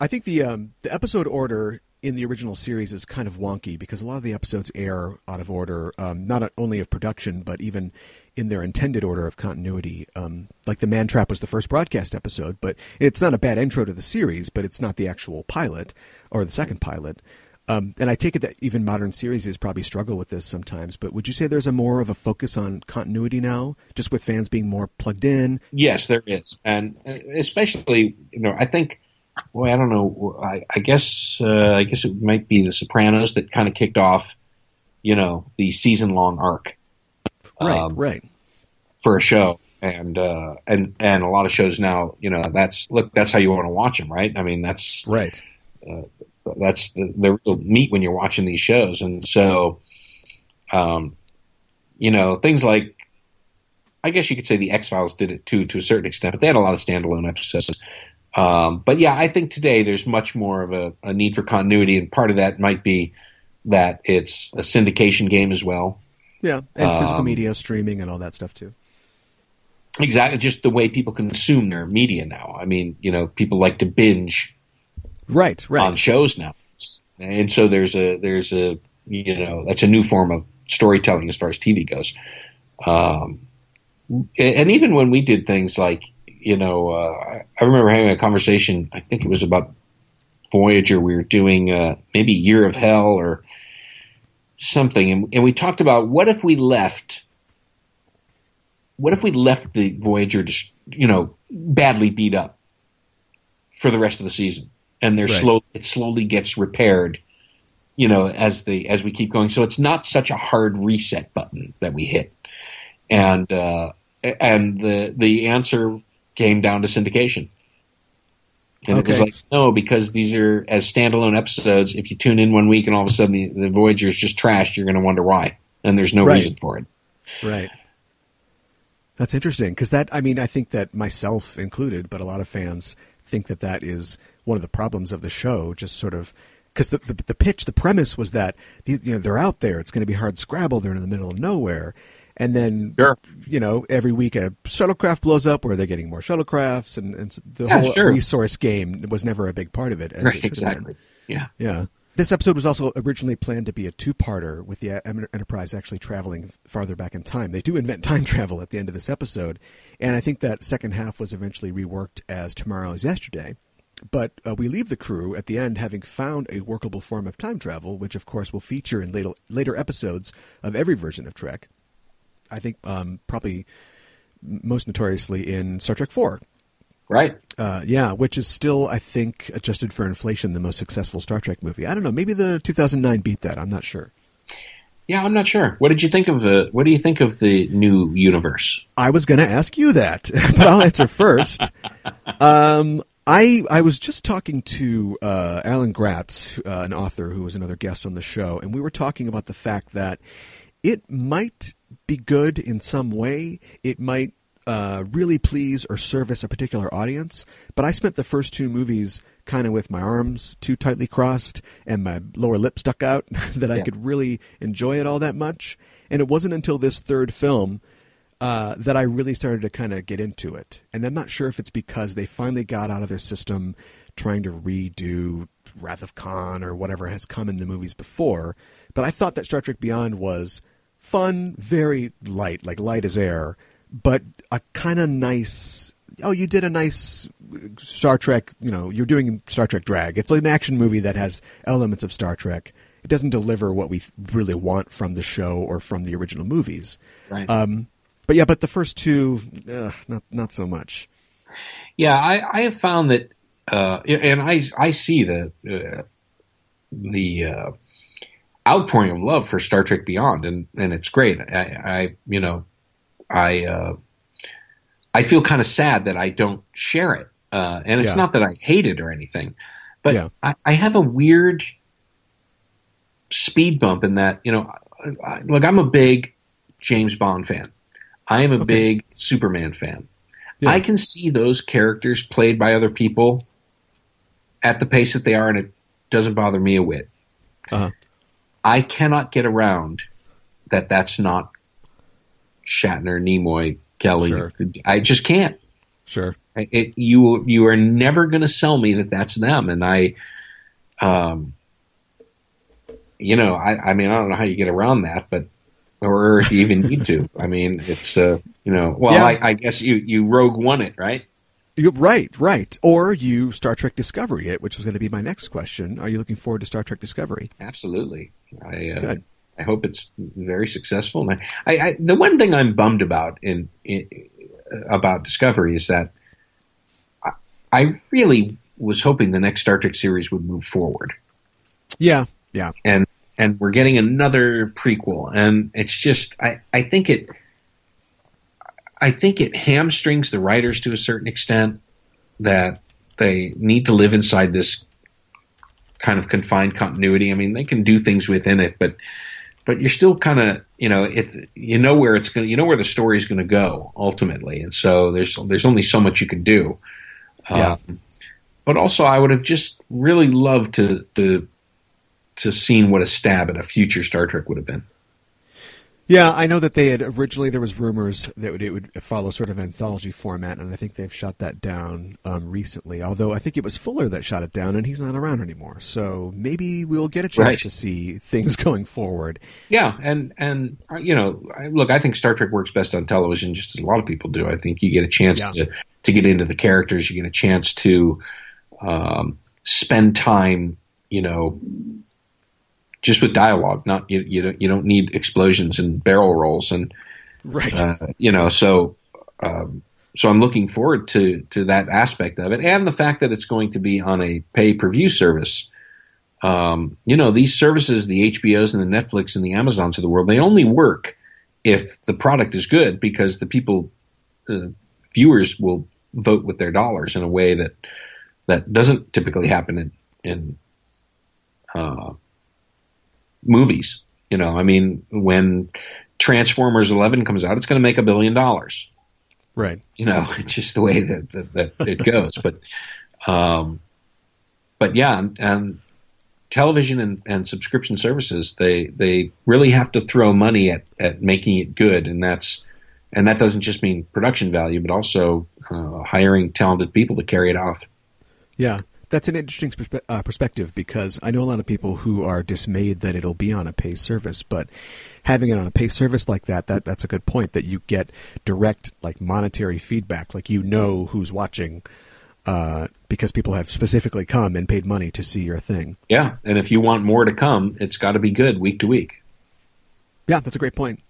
I think the um, the episode order in the original series is kind of wonky because a lot of the episodes air out of order, um, not only of production but even in their intended order of continuity. Um, like the Man Trap was the first broadcast episode, but it's not a bad intro to the series, but it's not the actual pilot or the second pilot. Um, and I take it that even modern series is probably struggle with this sometimes. But would you say there's a more of a focus on continuity now, just with fans being more plugged in? Yes, there is, and uh, especially you know I think. Boy, I don't know. I, I guess uh, I guess it might be The Sopranos that kind of kicked off, you know, the season long arc. Right, Um, right. for a show. And uh and and a lot of shows now you know that's look that's how you want to watch them right? I mean that's Right. that's the, the real meat when you're watching these shows. And so um you know things like i guess you could say the x files did it too to a certain extent but they had a lot of standalone episodes. Um but yeah i think today there's much more of a, a need for continuity. And part of that might be that it's a syndication game as well Yeah, and physical Um, media, streaming, and all that stuff too. exactly just the way people consume their media now i mean you know people like to binge Right, right. on shows now and so there's a there's a you know that's a new form of storytelling as far as tv goes um and even when we did things like you know uh, I- i remember having a conversation i think it was about voyager we were doing uh, maybe year of hell or something and, and we talked about what if we left what if we left the Voyager, just, you know, badly beat up for the rest of the season, and they're Right. slow. It slowly gets repaired, you know, as the as we keep going. So it's not such a hard reset button that we hit, and uh, and the the answer came down to syndication. And it was like, no, because these are as standalone episodes. If you tune in one week and all of a sudden the, the Voyager is just trashed, you're going to wonder why, and there's no Right. reason for it. Right. That's interesting because that I mean I think that myself included, but a lot of fans think that that is one of the problems of the show. Just sort of because the, the the pitch, the premise was that you know they're out there. It's going to be hard scrabble. They're in the middle of nowhere, and then Sure. you know every week a shuttlecraft blows up, where they're getting more shuttlecrafts, and, and the Yeah, whole sure. resource game was never a big part of it. As Right, it exactly. Yeah. Yeah. This episode was also originally planned to be a two-parter, with the Enterprise actually traveling farther back in time. They do invent time travel at the end of this episode, and I think that second half was eventually reworked as tomorrow is Yesterday. But uh, we leave the crew at the end having found a workable form of time travel, which of course will feature in later, later episodes of every version of Trek. I think um, probably most notoriously in Star Trek Four, Right. uh, yeah, which is still, I think, adjusted for inflation, the most successful Star Trek movie. I don't know. Maybe the 2009 beat that. I'm not sure. Yeah, I'm not sure. What did you think of the? What do you think of the new universe? I was going to ask you that, but I'll answer first. Um, I I was just talking to uh, Alan Gratz, uh, an author who was another guest on the show, and we were talking about the fact that it might be good in some way. It might uh, really please or service a particular audience. But I spent the first two movies kind of with my arms too tightly crossed and my lower lip stuck out that I could really enjoy it all that much. And it wasn't until this third film uh, that I really started to kind of get into it. And I'm not sure if it's because they finally got out of their system trying to redo Wrath of Khan or whatever has come in the movies before. But I thought that Star Trek Beyond was fun, very light, like light as air, but a kind of nice. Oh, you did a nice Star Trek. You know, you're doing Star Trek drag. It's like an action movie that has elements of Star Trek. It doesn't deliver what we really want from the show or from the original movies. Right. Um, but yeah, but the first two, uh, not not so much. Yeah, I, I have found that, uh, and I I see the uh, the uh, outpouring of love for Star Trek Beyond, and and it's great. I, I you know, I uh, I feel kind of sad that I don't share it, uh, and it's Yeah. not that I hate it or anything, but Yeah. I, I have a weird speed bump in that you know, I, like I'm a big James Bond fan. I am a Okay. big Superman fan. Yeah. I can see those characters played by other people at the pace that they are, and it doesn't bother me a whit. Uh-huh. I cannot get around that that's not Shatner, Nimoy, Kelley. Sure. I just can't. Sure. It, you you are never going to sell me that that's them, and I, um, you know, I, I mean, I don't know how you get around that, but or if you even need to. I mean, it's uh, you know, well, Yeah. I, I guess you you Rogue One it, right? You, right, right. Or you Star Trek Discovery it, which was going to be my next question. Are you looking forward to Star Trek Discovery? Absolutely. I uh, Good. I hope it's very successful. And I, I the one thing I'm bummed about in, in about Discovery is that I, I really was hoping the next Star Trek series would move forward, Yeah, yeah, and and we're getting another prequel, and it's just I I think it. I think it hamstrings the writers to a certain extent that they need to live inside this kind of confined continuity. I mean, they can do things within it, but but you're still kind of you know it you know where it's going you know where the story is going to go ultimately, and so there's there's only so much you can do. Yeah. Um, but also, I would have just really loved to to to seen what a stab at a future Star Trek would have been. Yeah. I know that they had originally there was rumors that it would follow sort of anthology format, and I think they've shot that down um, recently. Although I think it was Fuller that shot it down, and he's not around anymore. So maybe we'll get a chance Right. to see things going forward. Yeah, and and uh, you know, I, look, I think Star Trek works best on television, just as a lot of people do. I think you get a chance Yeah. to to get into the characters, you get a chance to um, spend time, you know, just with dialogue. Not you you don't you don't need explosions and barrel rolls and Right. uh, you know so. Um, so I'm looking forward to to that aspect of it, and the fact that it's going to be on a pay per view service. Um, you know, these services, the HBOs and the Netflix and the Amazons of the world, they only work if the product is good because the people, the viewers will vote with their dollars in a way that that doesn't typically happen in in uh, movies. You know, I mean, when Transformers 11 comes out, it's going to make a billion dollars right. you know, it's just the way that, that, that it goes. But, um, but yeah, and, and television and, and subscription services, they, they really have to throw money at, at making it good. And that's, and that doesn't just mean production value, but also, uh, hiring talented people to carry it off. Yeah, that's an interesting perspe- uh, perspective because I know a lot of people who are dismayed that it'll be on a pay service, but having it on a pay service like that, that that's a good point that you get direct like monetary feedback, like you know who's watching uh, because people have specifically come and paid money to see your thing. Yeah. And if you want more to come, it's got to be good week to week. Yeah, that's a great point.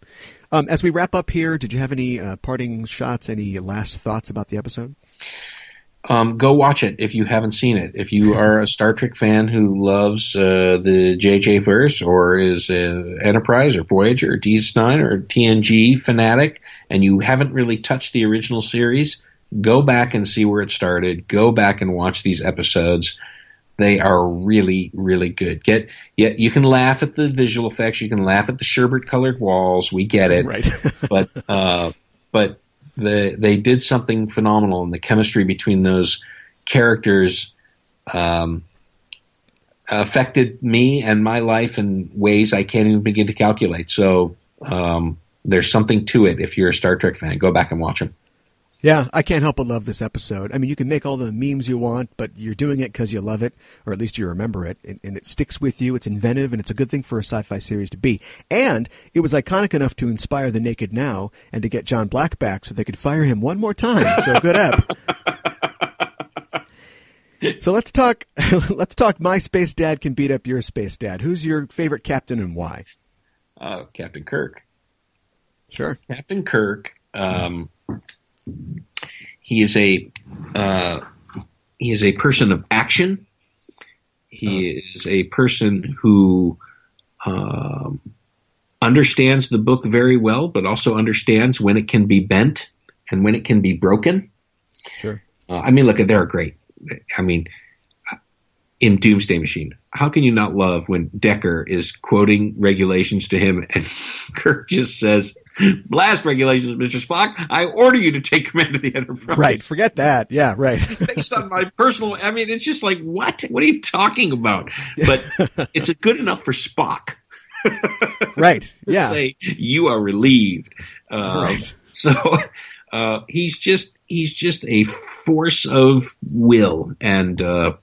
Um, as we wrap up here, did you have any uh, parting shots, any last thoughts about the episode? Um, go watch it if you haven't seen it. If you are a Star Trek fan who loves uh, the JJ verse or is a Enterprise or Voyager or DS9 or TNG fanatic, and you haven't really touched the original series, go back and see where it started. Go back and watch these episodes. They are really, really good. Get yeah, you can laugh at the visual effects. You can laugh at the sherbet colored walls. We get it Right. but uh, but the they did something phenomenal, and the chemistry between those characters um, affected me and my life in ways I can't even begin to calculate. So um, there's something to it. If you're a Star Trek fan, go back and watch them. Yeah, I can't help but love this episode. I mean, you can make all the memes you want, but you're doing it because you love it, or at least you remember it, and, and it sticks with you. It's inventive, and it's a good thing for a sci-fi series to be. And it was iconic enough to inspire the Naked Now and to get John Black back so they could fire him one more time. So good up. So let's talk. let's talk. My space dad can beat up your space dad. Who's your favorite captain and why? Uh, Captain Kirk. Sure. Captain Kirk. Um, he is a uh, he is a person of action. He is a person who um, understands the book very well, but also understands when it can be bent and when it can be broken. Sure. Uh, I mean, look, they're great. I mean, in Doomsday Machine, how can you not love when Decker is quoting regulations to him and Kirk just says, "Blast regulations, Mister Spock! I order you to take command of the Enterprise." Right. Forget that. Yeah. Right. Based on my personal, I mean, it's just like what? What are you talking about? But it's good enough for Spock. right. to Yeah. say you are relieved. Uh, Right. So uh, he's just he's just a force of will and uh,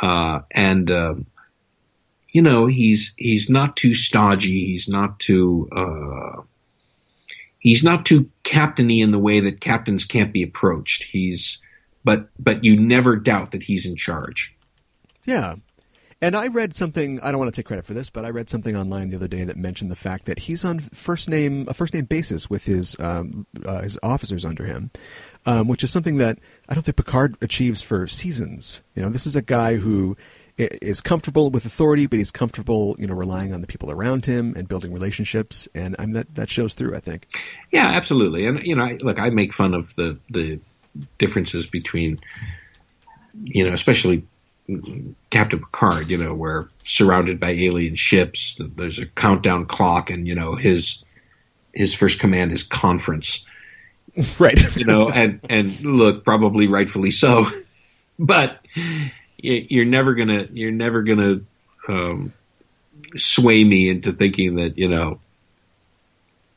uh, and uh, you know he's he's not too stodgy. He's not too uh, he's not too captainy in the way that captains can't be approached. He's but but you never doubt that he's in charge. Yeah. And I read something. I don't want to take credit for this, but I read something online the other day that mentioned the fact that he's on first name a first name basis with his um, uh, his officers under him, um, which is something that I don't think Picard achieves for seasons. You know, this is a guy who is comfortable with authority, but he's comfortable, you know, relying on the people around him and building relationships, and I'm that that shows through. I think. Yeah, absolutely. And you know, I, look, I make fun of the the differences between, you know, especially Captain Picard. You know, where surrounded by alien ships, there's a countdown clock, and you know his his first command is conference. Right. You know, and and look, probably rightfully so, but you're never gonna you're never gonna um, sway me into thinking that you know.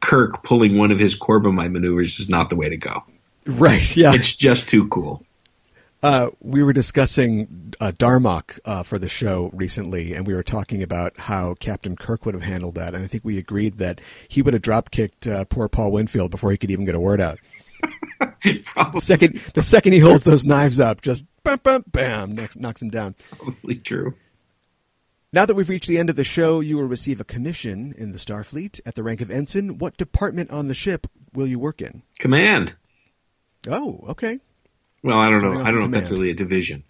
Kirk pulling one of his Corbomite maneuvers is not the way to go. right. Yeah. It's just too cool. Uh, we were discussing uh, Darmok uh, for the show recently, and we were talking about how Captain Kirk would have handled that. And I think we agreed that he would have drop kicked uh, poor Paul Winfield before he could even get a word out. Second, the second he holds those knives up, just bam, bam, bam, knocks, knocks him down. Probably true. Now that we've reached the end of the show, you will receive a commission in the Starfleet at the rank of ensign. What department on the ship will you work in? Command. Oh, okay. Well, I don't know. I don't know with if that's really a division.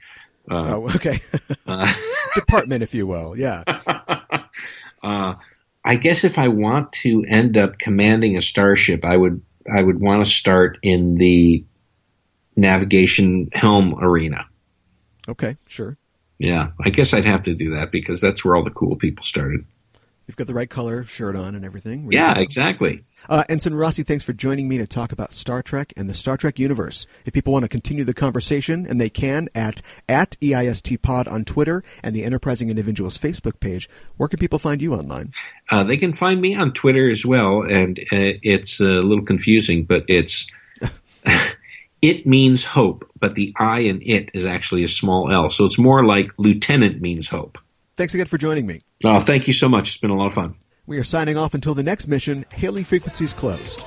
Uh, oh, okay. uh, department, if you will. Yeah. uh, I guess if I want to end up commanding a starship, I would I would want to start in the navigation helm arena. Okay, sure. Yeah, I guess I'd have to do that because that's where all the cool people started. You've got the right color shirt on and everything. Ready Yeah, go. exactly. Uh, Ensign Rossi, thanks for joining me to talk about Star Trek and the Star Trek universe. If people want to continue the conversation, and they can at at EIST Pod on Twitter and the Enterprising Individuals Facebook page, where can people find you online? Uh, they can find me on Twitter as well, and uh, it's a little confusing, but it's it means hope, but the I in it is actually a small L, so it's more like lieutenant means hope. Thanks again for joining me. Oh, thank you so much. It's been a lot of fun. We are signing off until the next mission. Hailing frequencies closed.